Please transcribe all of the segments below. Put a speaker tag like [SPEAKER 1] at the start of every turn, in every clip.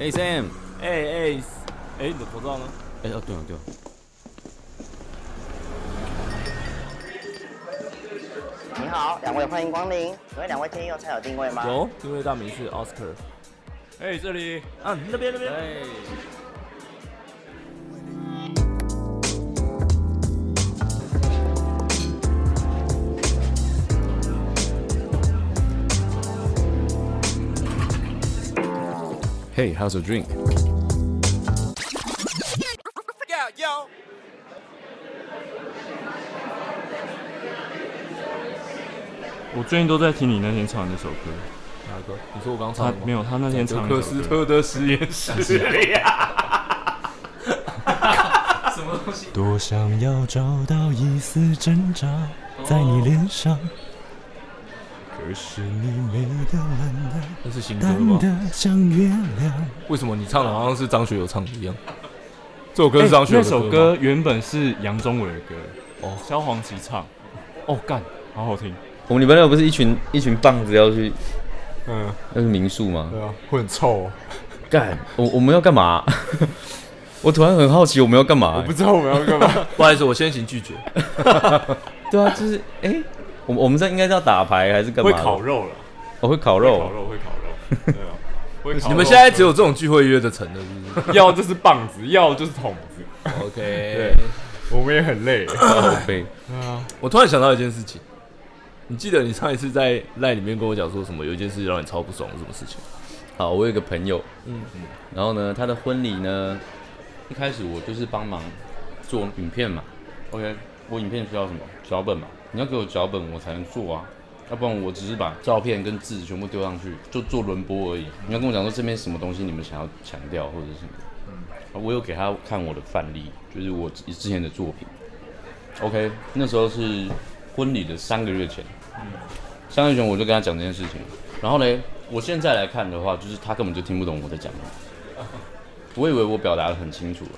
[SPEAKER 1] 哎 Sam，
[SPEAKER 2] 哎哎哎，你的口罩呢？
[SPEAKER 1] 哎哦对了对了，
[SPEAKER 3] 你好，两位欢迎光临。请问两位今天佑菜有定位吗？
[SPEAKER 2] 有，定位大名是 Oscar。哎，这里啊，那边那边。哎。
[SPEAKER 1] Hey, how's your drink?
[SPEAKER 4] 我最近都在听你那天唱的那首歌，
[SPEAKER 2] 哪个？你说我刚唱的吗？
[SPEAKER 4] 他没有，他那天唱
[SPEAKER 2] 克
[SPEAKER 4] 一首歌
[SPEAKER 2] 斯特的实验室里 什么东西？
[SPEAKER 4] 多想要找到一丝挣扎在你脸上，可是你美得冷的，
[SPEAKER 2] 那是新歌
[SPEAKER 4] 淡
[SPEAKER 2] 吗？
[SPEAKER 4] 的像月亮。
[SPEAKER 2] 为什么你唱的好像是张学友唱的一样？这首歌是张学友
[SPEAKER 4] 那首歌原本是杨宗纬的歌，
[SPEAKER 2] 哦
[SPEAKER 4] 萧煌奇唱，哦干，好好听。
[SPEAKER 1] 我们礼拜六不是一群一群棒子要去
[SPEAKER 4] 嗯，
[SPEAKER 1] 那是民宿吗？
[SPEAKER 4] 对啊，会很臭、哦。
[SPEAKER 1] 干，我我们要干嘛？我突然很好奇我们要干嘛、
[SPEAKER 4] 我不知道我们要干嘛。
[SPEAKER 2] 不好意思，我先行拒绝。
[SPEAKER 1] 对啊，就是哎、我们我们这应该是要打牌还是干嘛？
[SPEAKER 4] 会烤，肉了，
[SPEAKER 1] 我、会烤
[SPEAKER 4] 肉烤
[SPEAKER 1] 肉。
[SPEAKER 4] 会烤肉。对啊，会烤肉
[SPEAKER 2] 你们现在只有这种聚会约的成的，是不是
[SPEAKER 4] 要就是棒子，要就是筒子。
[SPEAKER 2] ？OK
[SPEAKER 4] 对。我们也很累。
[SPEAKER 1] 靠背
[SPEAKER 2] 我突然想到一件事情，你记得你上一次在赖里面跟我讲说什么？有一件事让你超不爽，是什么事情？
[SPEAKER 1] 好，我有一个朋友，
[SPEAKER 2] 嗯
[SPEAKER 1] 嗯，然后呢，他的婚礼呢，一开始我就是帮忙做影片嘛。OK，我影片需要什么脚本嘛？你要给我脚本，我才能做啊，要不然我只是把照片跟字全部丢上去，就做轮播而已。你要跟我讲说这边什么东西你们想要强调或者是什么，嗯，我有给他看我的范例，就是我之之前的作品。OK，那时候是婚礼的三个月前，三个月前我就跟他讲这件事情，然后呢，我现在来看的话，就是他根本就听不懂我在讲什么。我以为我表达的很清楚了，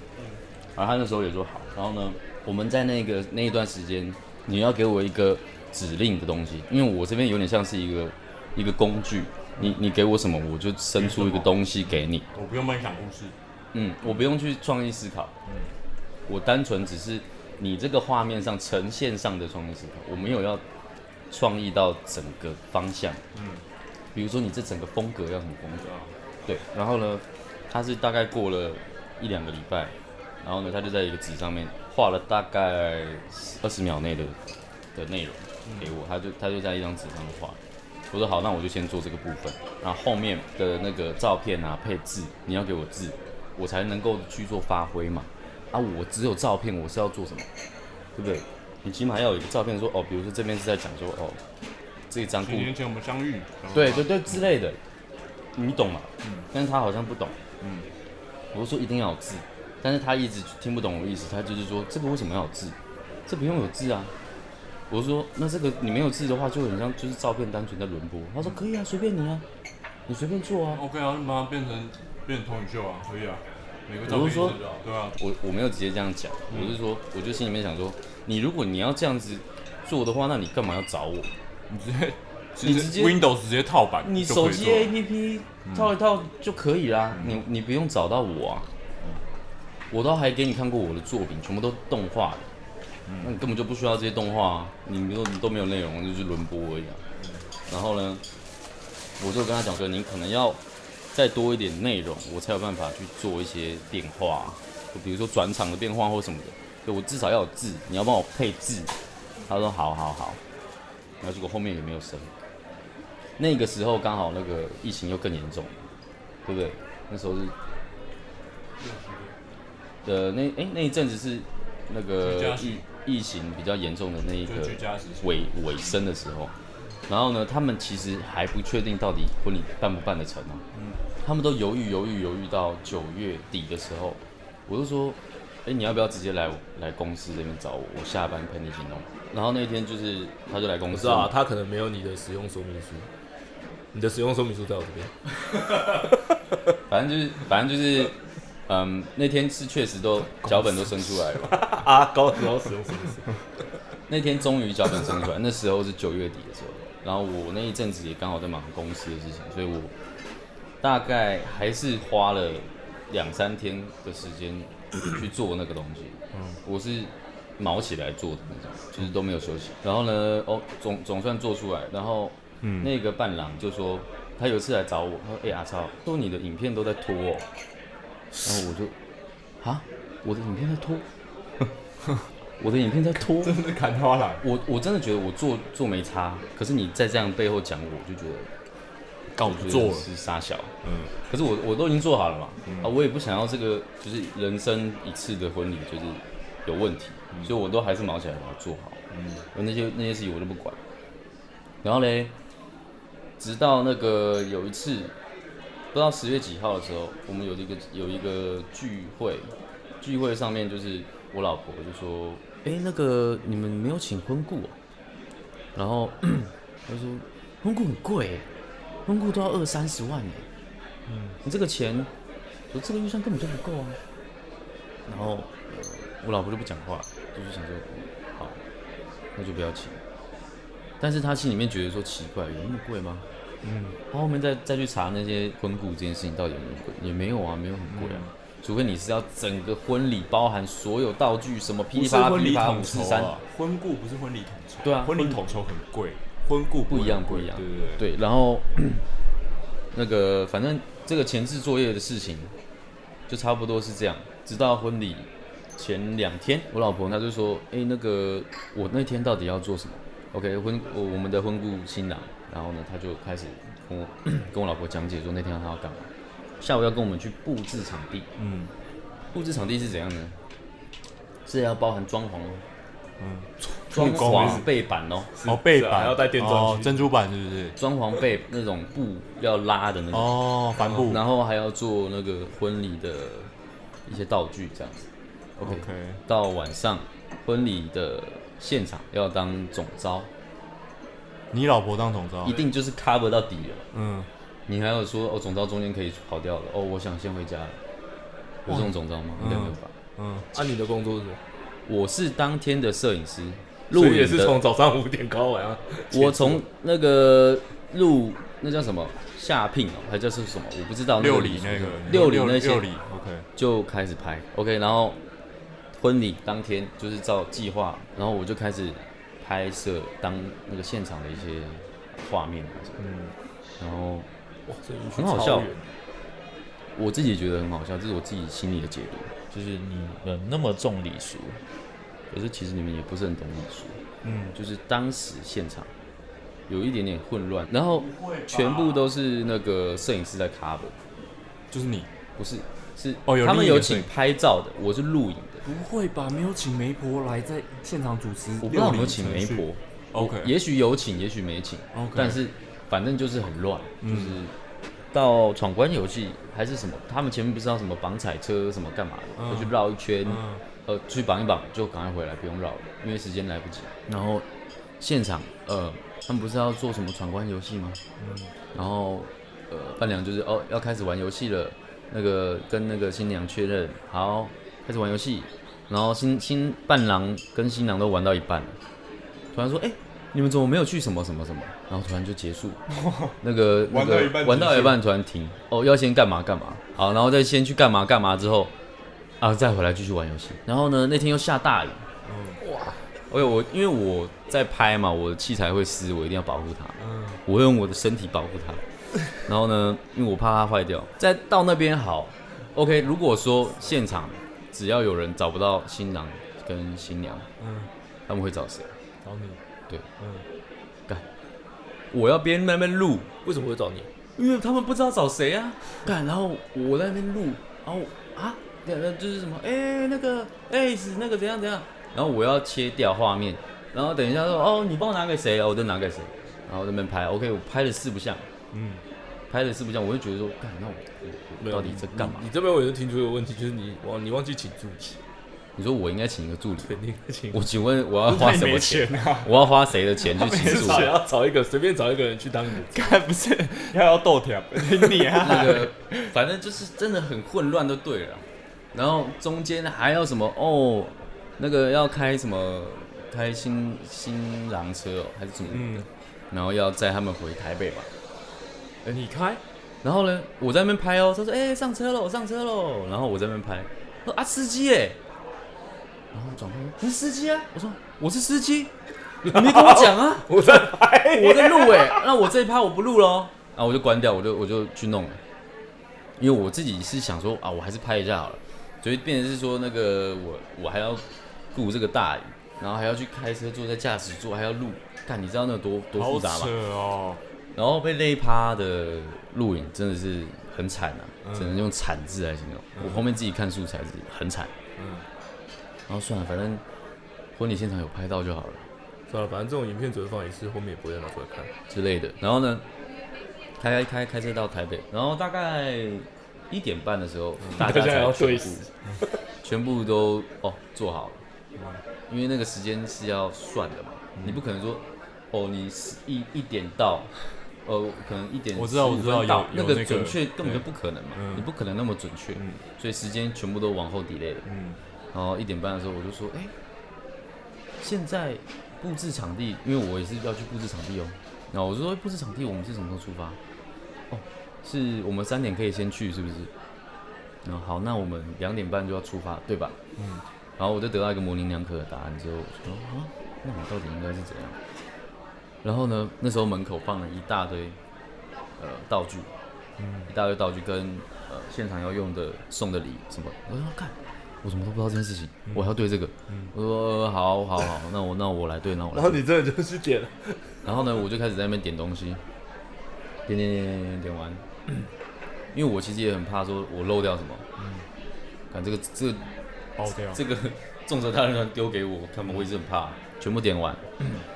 [SPEAKER 1] 然后他那时候也说好。然后呢，我们在那个那一段时间，你要给我一个指令的东西，因为我这边有点像是一个一个工具，你你给我什么，我就生出一个东西给你。
[SPEAKER 4] 我不用帮你讲故事。
[SPEAKER 1] 嗯，我不用去创意思考，嗯我单纯只是你这个画面上呈现上的创意思考，我没有要创意到整个方向。嗯，比如说你这整个风格要什么风格？对，然后呢，他是大概过了一两个礼拜，然后呢，他就在一个纸上面画了大概二十秒内的的内容给我，他就他就在一张纸上画。我说好，那我就先做这个部分，然后后面的那个照片啊配字，你要给我字，我才能够去做发挥嘛。啊，我只有照片，我是要做什么？对不对？你起码要有一个照片说哦，比如说这边是在讲说哦，这一张故
[SPEAKER 4] 几年前我们相遇。
[SPEAKER 1] 对对对之类的，你懂吗？嗯但是他好像不懂。
[SPEAKER 4] 嗯
[SPEAKER 1] 我就说一定要有字，但是他一直听不懂我的意思，他就是说这个为什么要有字？这不用有字啊。我就说那这个你没有字的话，就很像就是照片单纯在轮播。他说可以啊，随便你啊，你随便做啊。
[SPEAKER 4] OK 啊，把它变成变成投影秀啊，可以啊。每个照片
[SPEAKER 1] 我是说
[SPEAKER 4] 对啊，
[SPEAKER 1] 我我没有直接这样讲，我是说，我就心里面想说，你如果你要这样子做的话，那你干嘛要找我？
[SPEAKER 4] 你直接
[SPEAKER 1] 你直接
[SPEAKER 4] Windows 直接套版，
[SPEAKER 1] 你手机 APP 套一套就可以啦，你你不用找到我啊。我都还给你看过我的作品，全部都动画的，那你根本就不需要这些动画啊，你都你都没有内容，就是轮播而已啊。然后呢，我就跟他讲说，你可能要再多一点内容，我才有办法去做一些变化，就比如说转场的变化或什么的，就我至少要有字，你要帮我配字。他说好好好，然后结果后面也没有声。那个时候刚好那个疫情又更严重，对不对？那时候是，呃，那哎、那一阵子是那个疫疫情比较严重的那一个尾尾声的时候，然后呢，他们其实还不确定到底婚礼办不办得成啊。嗯，他们都犹豫犹豫犹豫到九月底的时候，我就说，哎、你要不要直接来来公司这边找我？我下班陪你一起弄。然后那天就是他就来公司
[SPEAKER 2] 我知道啊，他可能没有你的使用说明书，你的使用说明书在我这边。
[SPEAKER 1] 反正就是，反正就是，嗯，那天是确实都脚本都生出来了嘛。
[SPEAKER 2] 啊，高时候使用说明书。
[SPEAKER 1] 那天终于脚本生出来，那时候是九月底的时候，然后我那一阵子也刚好在忙公司的事情，所以我大概还是花了两三天的时间去做那个东西。嗯，我是毛起来做的那种，就是都没有休息。然后呢，哦，总总算做出来。然后，那个伴郎就说，他有一次来找我，他说：“哎、阿超，说你的影片都在拖、哦。”然后我就，啊，我的影片在拖，我的影片在拖，
[SPEAKER 5] 真的砍花篮，
[SPEAKER 1] 我我真的觉得我做做没差，可是你在这样背后讲我，我就觉得
[SPEAKER 5] 告不做了，
[SPEAKER 1] 是傻小。
[SPEAKER 5] 嗯，
[SPEAKER 1] 可是我我都已经做好了嘛，啊，我也不想要这个就是人生一次的婚礼就是有问题，所以我都还是毛起来把它做好。嗯，那些那些事情我都不管。然后嘞，直到那个有一次，不知道十月几号的时候，我们有一个有一个聚会，聚会上面就是我老婆就说，哎、那个你们没有请婚顾、哦，然后 她说婚顾很贵耶，婚顾都要二三十万耶。你这个钱，我这个预算根本就不够啊。然后、呃我老婆就不讲话，就是想说，嗯好，那就不要请。但是她心里面觉得说奇怪，有那么贵吗？嗯。她后面再再去查那些婚顾这件事情到底有没有贵，也没有啊，没有很贵啊。除非你是要整个婚礼包含所有道具，什么噼
[SPEAKER 5] 不
[SPEAKER 1] 里啪啦
[SPEAKER 5] 是婚礼
[SPEAKER 1] 噼里啪啦五
[SPEAKER 5] 统婚顾不是婚礼统筹，
[SPEAKER 1] 对啊
[SPEAKER 5] 婚礼统筹很贵，婚顾
[SPEAKER 1] 不一样，
[SPEAKER 5] 贵
[SPEAKER 1] 不一样。
[SPEAKER 5] 对对对，
[SPEAKER 1] 对，然后 那个反正这个前置作业的事情，就差不多是这样。直到婚礼前两天，我老婆她就说：“哎、那个我那天到底要做什么？”OK，婚我我们的婚顾新郎，然后呢，他就开始跟我 跟我老婆讲解说那天他要干嘛。下午要跟我们去布置场地，
[SPEAKER 5] 嗯，
[SPEAKER 1] 布置场地是怎样呢？是要包含装潢哦，
[SPEAKER 5] 嗯，
[SPEAKER 1] 装潢背板哦，
[SPEAKER 5] 哦，背板
[SPEAKER 2] 是啊还要带电钻去
[SPEAKER 5] 哦珍珠板是不是？
[SPEAKER 1] 装潢背那种布要拉的那种。
[SPEAKER 5] 哦，帆布
[SPEAKER 1] 然后还要做那个婚礼的一些道具，这样子。
[SPEAKER 5] OK，,，OK，
[SPEAKER 1] 到晚上婚礼的现场要当总招，
[SPEAKER 5] 你老婆当总招
[SPEAKER 1] 一，定就是 cover 到底了。
[SPEAKER 5] 嗯，
[SPEAKER 1] 你还有说哦，总招中间可以跑掉了，哦，我想先回家了。有这种总招吗？应该没有吧。
[SPEAKER 5] 嗯，
[SPEAKER 2] 啊，你的工作是什么？
[SPEAKER 1] 我是当天的摄影师，录
[SPEAKER 2] 所以也
[SPEAKER 1] 影的。
[SPEAKER 2] 是从早上五点搞到晚上。
[SPEAKER 1] 我从那个录那叫什么下聘哦，还叫是什么？我不知道。
[SPEAKER 5] 六里那个
[SPEAKER 1] 六里那些
[SPEAKER 5] 六里，OK，
[SPEAKER 1] 就开始拍，OK，然后婚礼当天就是照计划，然后我就开始拍摄当那个现场的一些画面啊什么的，
[SPEAKER 5] 嗯，
[SPEAKER 1] 然后
[SPEAKER 2] 哇，这一
[SPEAKER 1] 很好笑。我自己觉得很好笑，这是我自己心里的解读，就是你们那么重礼俗，可是其实你们也不是很懂礼俗，
[SPEAKER 5] 嗯，
[SPEAKER 1] 就是当时现场有一点点混乱，然后全部都是那个摄影师在 cover，
[SPEAKER 5] 就是你，
[SPEAKER 1] 不是是
[SPEAKER 5] 哦有
[SPEAKER 1] 他们有请拍照的，我是录影。的，
[SPEAKER 5] 不会吧？没有请媒婆来在现场主持，
[SPEAKER 1] 我不知道有没有请媒婆。
[SPEAKER 5] ，OK，
[SPEAKER 1] 也许有请，也许没请
[SPEAKER 5] OK
[SPEAKER 1] 但是反正就是很乱，
[SPEAKER 5] 嗯
[SPEAKER 1] 就是到闯关游戏还是什么，他们前面不知道什么绑彩车什么干嘛的，
[SPEAKER 5] 嗯
[SPEAKER 1] 要去绕一圈，
[SPEAKER 5] 嗯
[SPEAKER 1] 呃，去绑一绑就赶快回来，不用绕了，因为时间来不及。然后现场，呃，他们不是要做什么闯关游戏吗？
[SPEAKER 5] 嗯
[SPEAKER 1] 然后呃，伴娘就是哦要开始玩游戏了，那个跟那个新娘确认好，开始玩游戏，然后新新伴郎跟新郎都玩到一半了，突然说哎、你们怎么没有去什么什么什么？然后突然就结束，那个那个
[SPEAKER 5] 玩到一半
[SPEAKER 1] 玩到一半突然停，哦要先干嘛干嘛，好，然后再先去干嘛干嘛之后，啊再回来继续玩游戏，然后呢那天又下大雨，哇，哎我因为我在拍嘛，我的器材会湿，我一定要保护它。
[SPEAKER 5] 嗯，
[SPEAKER 1] 我会用我的身体保护它。然后呢，因为我怕它坏掉，再到那边好，OK。如果说现场只要有人找不到新郎跟新娘，
[SPEAKER 5] 嗯，
[SPEAKER 1] 他们会找谁？
[SPEAKER 5] 找你，
[SPEAKER 1] 对，
[SPEAKER 5] 嗯，干。
[SPEAKER 1] 我要边那边录，
[SPEAKER 2] 为什么会找你？
[SPEAKER 1] 因为他们不知道找谁啊。干，然后我在那边录，然后啊，那那就是什么，哎、那个，哎、是那个怎样怎样，然后我要切掉画面，然后等一下说，哦，你帮我拿给谁啊？我就拿给谁，然后在那边拍，OK，我拍了四不像，
[SPEAKER 5] 嗯，
[SPEAKER 1] 拍了四不像，我就觉得说，干，那我到底在干嘛
[SPEAKER 2] 你？？你这边我也是听出一个问题，就是你忘你忘记请助理，
[SPEAKER 1] 你说我应该请一个助理，
[SPEAKER 2] 肯定请。
[SPEAKER 1] 我请问我要花什么钱？
[SPEAKER 5] 啊？
[SPEAKER 1] 我要花谁的钱去请助理？
[SPEAKER 2] 要找一个随便找一个人去当你的
[SPEAKER 5] 该不是要要豆条，你啊，
[SPEAKER 1] 那个反正就是真的很混乱，就对了。然后中间还要什么哦，那个要开什么开新新郎车哦，还是什么的，
[SPEAKER 5] 嗯，
[SPEAKER 1] 然后要载他们回台北吧。
[SPEAKER 2] 哎，你开？
[SPEAKER 1] 然后呢，我在那边拍哦，他说：“哎、上车喽，上车喽。”然后我在那边拍，他说：“啊，司机哎。”然后转你是司机啊？我说：“我是司机。”你没跟我讲啊？
[SPEAKER 2] 我在拍，
[SPEAKER 1] 我在录哎，那我这一趴我不录喽，然后我就关掉，我就我就去弄了，因为我自己是想说啊，我还是拍一下好了，所以变成是说那个我我还要顾这个大雨，然后还要去开车坐在驾驶座，还要录，看你知道那有多多复
[SPEAKER 5] 好
[SPEAKER 1] 杂吗
[SPEAKER 5] 扯？哦，
[SPEAKER 1] 然后被那一趴的录影真的是很惨啊，
[SPEAKER 5] 嗯
[SPEAKER 1] 只能用惨字来形容。我后面自己看素材是很惨，
[SPEAKER 5] 嗯，
[SPEAKER 1] 然后算了，反正婚礼现场有拍到就好了。
[SPEAKER 2] 算了，反正这种影片只会放一次，后面也不会再拿出来看。
[SPEAKER 1] 之类的。然后呢，开开开车到台北，然后大概一点半的时候，大家才全部
[SPEAKER 2] 要对死
[SPEAKER 1] 全部都哦做好了，因为那个时间是要算的嘛，你不可能说哦你十一一点到。呃，可能一点
[SPEAKER 5] 我知道我知道
[SPEAKER 1] 那个
[SPEAKER 5] 有有那个
[SPEAKER 1] 准确根本就不可能嘛，
[SPEAKER 5] 嗯
[SPEAKER 1] 你不可能那么准确，
[SPEAKER 5] 嗯
[SPEAKER 1] 所以时间全部都往后 delay 了。
[SPEAKER 5] 嗯
[SPEAKER 1] 然后一点半的时候，我就说，哎、现在布置场地，因为我也是要去布置场地哦。然后我就说，哎布置场地我们是什么时候出发？哦，是我们三点可以先去，是不是？然后好，那我们两点半就要出发，对吧？
[SPEAKER 5] 嗯。
[SPEAKER 1] 然后我就得到一个模棱两可的答案之后，我说啊，那我到底应该是怎样？然后呢，那时候门口放了一大堆呃道具，
[SPEAKER 5] 嗯。
[SPEAKER 1] 一大堆道具跟呃现场要用的送的礼什么，我说看我怎么都不知道这件事情，我还要对这个，
[SPEAKER 5] 嗯。
[SPEAKER 1] 我说呃好好好，那我那我来对，那我来对，
[SPEAKER 2] 然后你真的就去点了，
[SPEAKER 1] 然后呢我就开始在那边点东西，点点点点点点完，因为我其实也很怕说我漏掉什么，看这个这个这个重责大任团丢给我，他们我一直很怕，全部点完，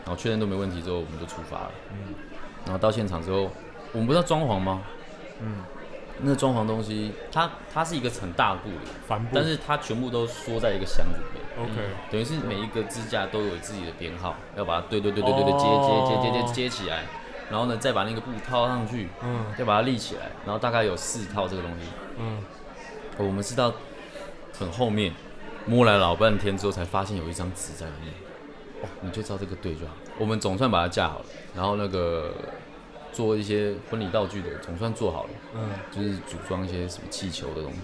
[SPEAKER 1] 然后确认都没问题之后，我们就出发了。然后到现场之后，我们不是要装潢吗？
[SPEAKER 5] 嗯，
[SPEAKER 1] 那个装潢东西，它它是一个很大的布帘，
[SPEAKER 5] 帆布，
[SPEAKER 1] 但是它全部都缩在一个箱子里面
[SPEAKER 5] ，OK，
[SPEAKER 1] 等于是每一个支架都有自己的编号，要把它对对对对对对接
[SPEAKER 5] 哦
[SPEAKER 1] 接接接接接起来，然后呢再把那个布套上去，
[SPEAKER 5] 嗯。
[SPEAKER 1] 再把它立起来，然后大概有四套这个东西。
[SPEAKER 5] 嗯，
[SPEAKER 1] 我们是到很后面摸来老半天之后，才发现有一张纸在里面。哦，你就知道这个对就好。我们总算把它架好了，然后那个做一些婚礼道具的总算做好了，
[SPEAKER 5] 嗯，
[SPEAKER 1] 就是组装一些什么气球的东西，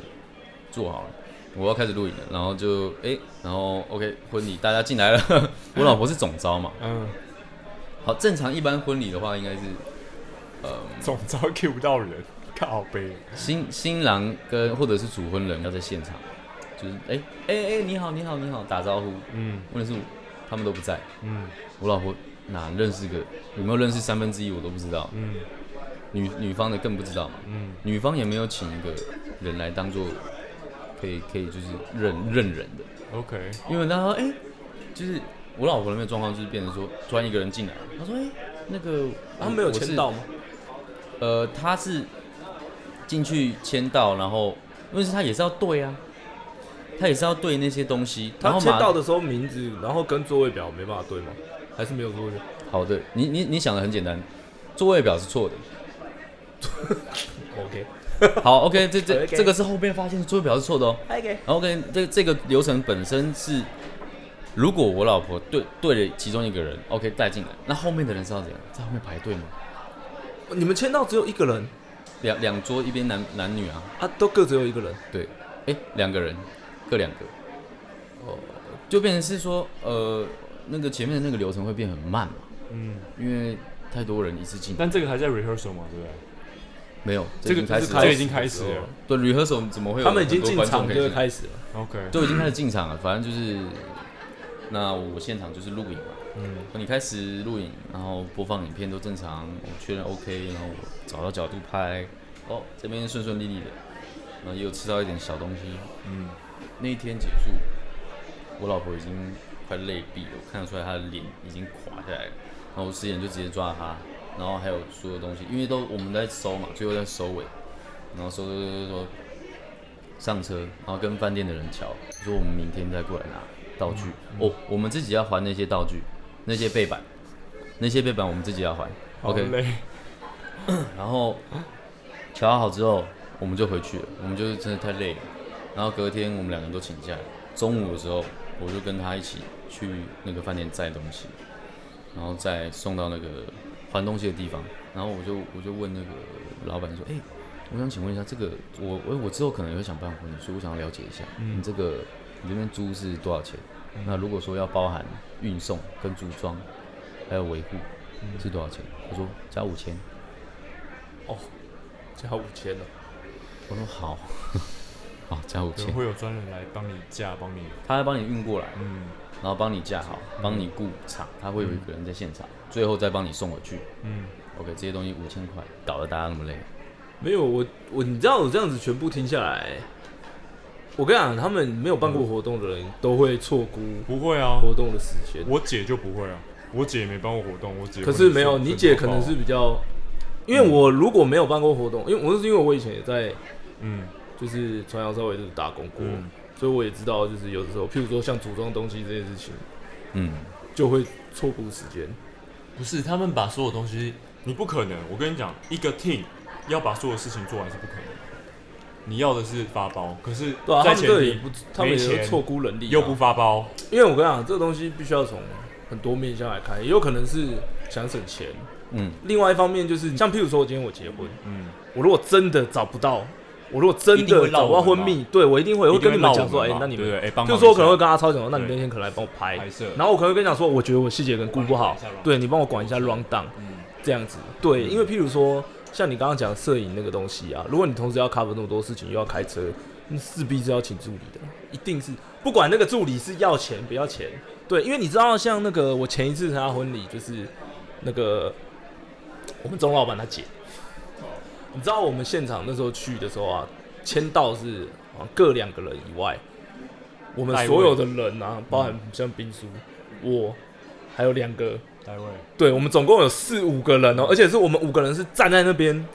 [SPEAKER 1] 做好了。我要开始录影了，然后就哎、然后 OK 婚礼大家进来了，我老婆是总招嘛。
[SPEAKER 5] 嗯，
[SPEAKER 1] 好，正常一般婚礼的话应该是，呃，
[SPEAKER 5] 总招 Q 不到人，靠背，
[SPEAKER 1] 新新郎跟或者是主婚人要在现场，就是哎哎哎你好你好你好打招呼，
[SPEAKER 5] 嗯
[SPEAKER 1] 问题是他们都不在，
[SPEAKER 5] 嗯。
[SPEAKER 1] 我老婆哪认识个有没有认识三分之一我都不知道，
[SPEAKER 5] 嗯。
[SPEAKER 1] 女女方的更不知道嘛，
[SPEAKER 5] 嗯。
[SPEAKER 1] 女方也没有请一个人来当做可以可以就是认认人的
[SPEAKER 5] ，，OK，
[SPEAKER 1] 因为他说哎、就是我老婆那边状况就是变成说突然一个人进来，他说哎、那个
[SPEAKER 2] 他没有签到吗？
[SPEAKER 1] 呃，他是进去签到，然后因为是他也是要对啊，他也是要对那些东西，然
[SPEAKER 2] 他签到的时候名字，然后跟座位表没办法对吗？还是没有座位表？
[SPEAKER 1] 好的，你你你想的很简单，座位表是错的。
[SPEAKER 2] OK，
[SPEAKER 1] 好，OK，这这这个是后面发现座位表是错的哦。
[SPEAKER 2] OK，
[SPEAKER 1] 然后 OK，这这个流程本身是，如果我老婆对对了其中一个人，OK 带进来，那后面的人是要怎样，在后面排队吗？
[SPEAKER 2] 你们签到只有一个人
[SPEAKER 1] 两两桌一边男男女啊，
[SPEAKER 2] 啊，都各只有一个人。
[SPEAKER 1] 对，哎，两个人，各两个，哦，就变成是说，呃，那个前面的那个流程会变很慢嘛，
[SPEAKER 5] 嗯，
[SPEAKER 1] 因为太多人一次进，
[SPEAKER 5] 但这个还在 rehearsal 嘛，对不对？
[SPEAKER 1] 没有，
[SPEAKER 5] 这个
[SPEAKER 1] 已经开始
[SPEAKER 5] 已经开始了。
[SPEAKER 1] 对 rehearsal 怎么会有
[SPEAKER 2] 他们已经进场就开始了。
[SPEAKER 5] OK，
[SPEAKER 1] 都已经开始进场了，反正就是，那我现场就是录影嘛，
[SPEAKER 5] 嗯。
[SPEAKER 1] 你开始录影，然后播放影片都正常，我确认 OK，然后我找到角度拍，哦，这边顺顺利利的，然后也有吃到一点小东西。
[SPEAKER 5] 嗯
[SPEAKER 1] 那一天结束，我老婆已经快累毙了，我看得出来她的脸已经垮下来了，然后我师爷就直接抓她，然后还有所有东西，因为都我们在收嘛，最后在收尾，然后收收收收收上车，然后跟饭店的人瞧，说我们明天再过来拿道具。哦，我们自己要还那些道具，那些背板，那些背板我们自己要还。OK，然后调好之后，我们就回去了。我们就是真的太累了。然后隔天我们两个人都请假，中午的时候我就跟他一起去那个饭店载东西，然后再送到那个还东西的地方。然后我就我就问那个老板说：“哎、我想请问一下，这个我我我之后可能也会想办婚礼，所以我想要了解一下，
[SPEAKER 5] 嗯
[SPEAKER 1] 你这个你这边租是多少钱？那如果说要包含运送跟组装还有维护
[SPEAKER 5] 嗯
[SPEAKER 1] 是多少钱？”他说：“加五千。
[SPEAKER 2] 哦加五千了，”
[SPEAKER 1] 我说：“好，好，加五千。
[SPEAKER 5] 会有专人来帮你架，帮你，
[SPEAKER 1] 他会帮你运过来，
[SPEAKER 5] 嗯。
[SPEAKER 1] 然后帮你架好，帮你雇场，他会有一个人在现场，最后再帮你送回去。
[SPEAKER 5] 嗯
[SPEAKER 1] ，OK，这些东西五千块，搞得大家那么累。
[SPEAKER 2] 没有我我你知道我这样子全部听下来，我跟你讲，他们没有办过活动的人都会错估
[SPEAKER 5] 不会啊，
[SPEAKER 2] 活动的时间。
[SPEAKER 5] 我姐就不会啊，我姐也没办过活动，我姐
[SPEAKER 2] 可是没有，你姐可能是比较，因为我如果没有办过活动，因为我是因为我以前也在
[SPEAKER 5] 嗯
[SPEAKER 2] 就是传销稍微就是打工过，
[SPEAKER 5] 嗯
[SPEAKER 2] 所以我也知道就是有的时候，譬如说像组装东西这件事情，
[SPEAKER 1] 嗯，
[SPEAKER 2] 就会错估时间。
[SPEAKER 5] 不是他们把所有东西，你不可能。我跟你讲，一个 team 要把所有事情做完是不可能。你要的是发包，可是
[SPEAKER 2] 对啊，他们
[SPEAKER 5] 在前提
[SPEAKER 2] 这也不，他们也是错估人力、啊，
[SPEAKER 5] 又不发包，
[SPEAKER 2] 因为我跟你讲，这个东西必须要从很多面向来看，也有可能是想省钱，
[SPEAKER 1] 嗯，
[SPEAKER 2] 另外一方面就是像譬如说，我今天我结婚，
[SPEAKER 5] 嗯，
[SPEAKER 2] 我如果真的找不到，我如果真的找不到
[SPEAKER 5] 绕我们嘛
[SPEAKER 2] 婚蜜，对我一定会，我会跟你们讲说，哎、那你们
[SPEAKER 5] 对不对哎帮忙
[SPEAKER 2] 就是说我可能会跟他超讲说，那你
[SPEAKER 5] 对。
[SPEAKER 2] 那天可能来帮我拍。然后我可能会跟你讲说，我觉得我细节可能顾不好对你帮我管一下 round down，
[SPEAKER 5] 嗯。
[SPEAKER 2] 这样子，对，因为譬如说像你刚刚讲摄影那个东西啊，如果你同时要 cover 那么多事情，又要开车，那势必是要请助理的，一定是。不管那个助理是要钱不要钱，对，因为你知道像那个我前一次参加婚礼就是那个我们钟老板他姐，你知道我们现场那时候去的时候啊，签到是啊各两个人以外，我们所有的人啊，包含像兵叔，我还有两个
[SPEAKER 5] 单位
[SPEAKER 2] 对，我们总共有四五个人哦，而且是我们五个人是站在那边，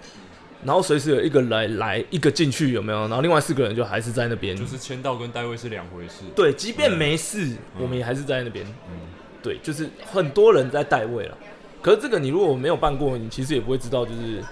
[SPEAKER 2] 然后随时有一个来来一个进去有没有？然后另外四个人就还是在那边。
[SPEAKER 5] 就是签到跟单位是两回事。
[SPEAKER 2] 对，即便没事，我们也还是在那边。
[SPEAKER 5] 嗯，
[SPEAKER 2] 对，就是很多人在代位了。可是这个你如果没有办过，你其实也不会知道，就是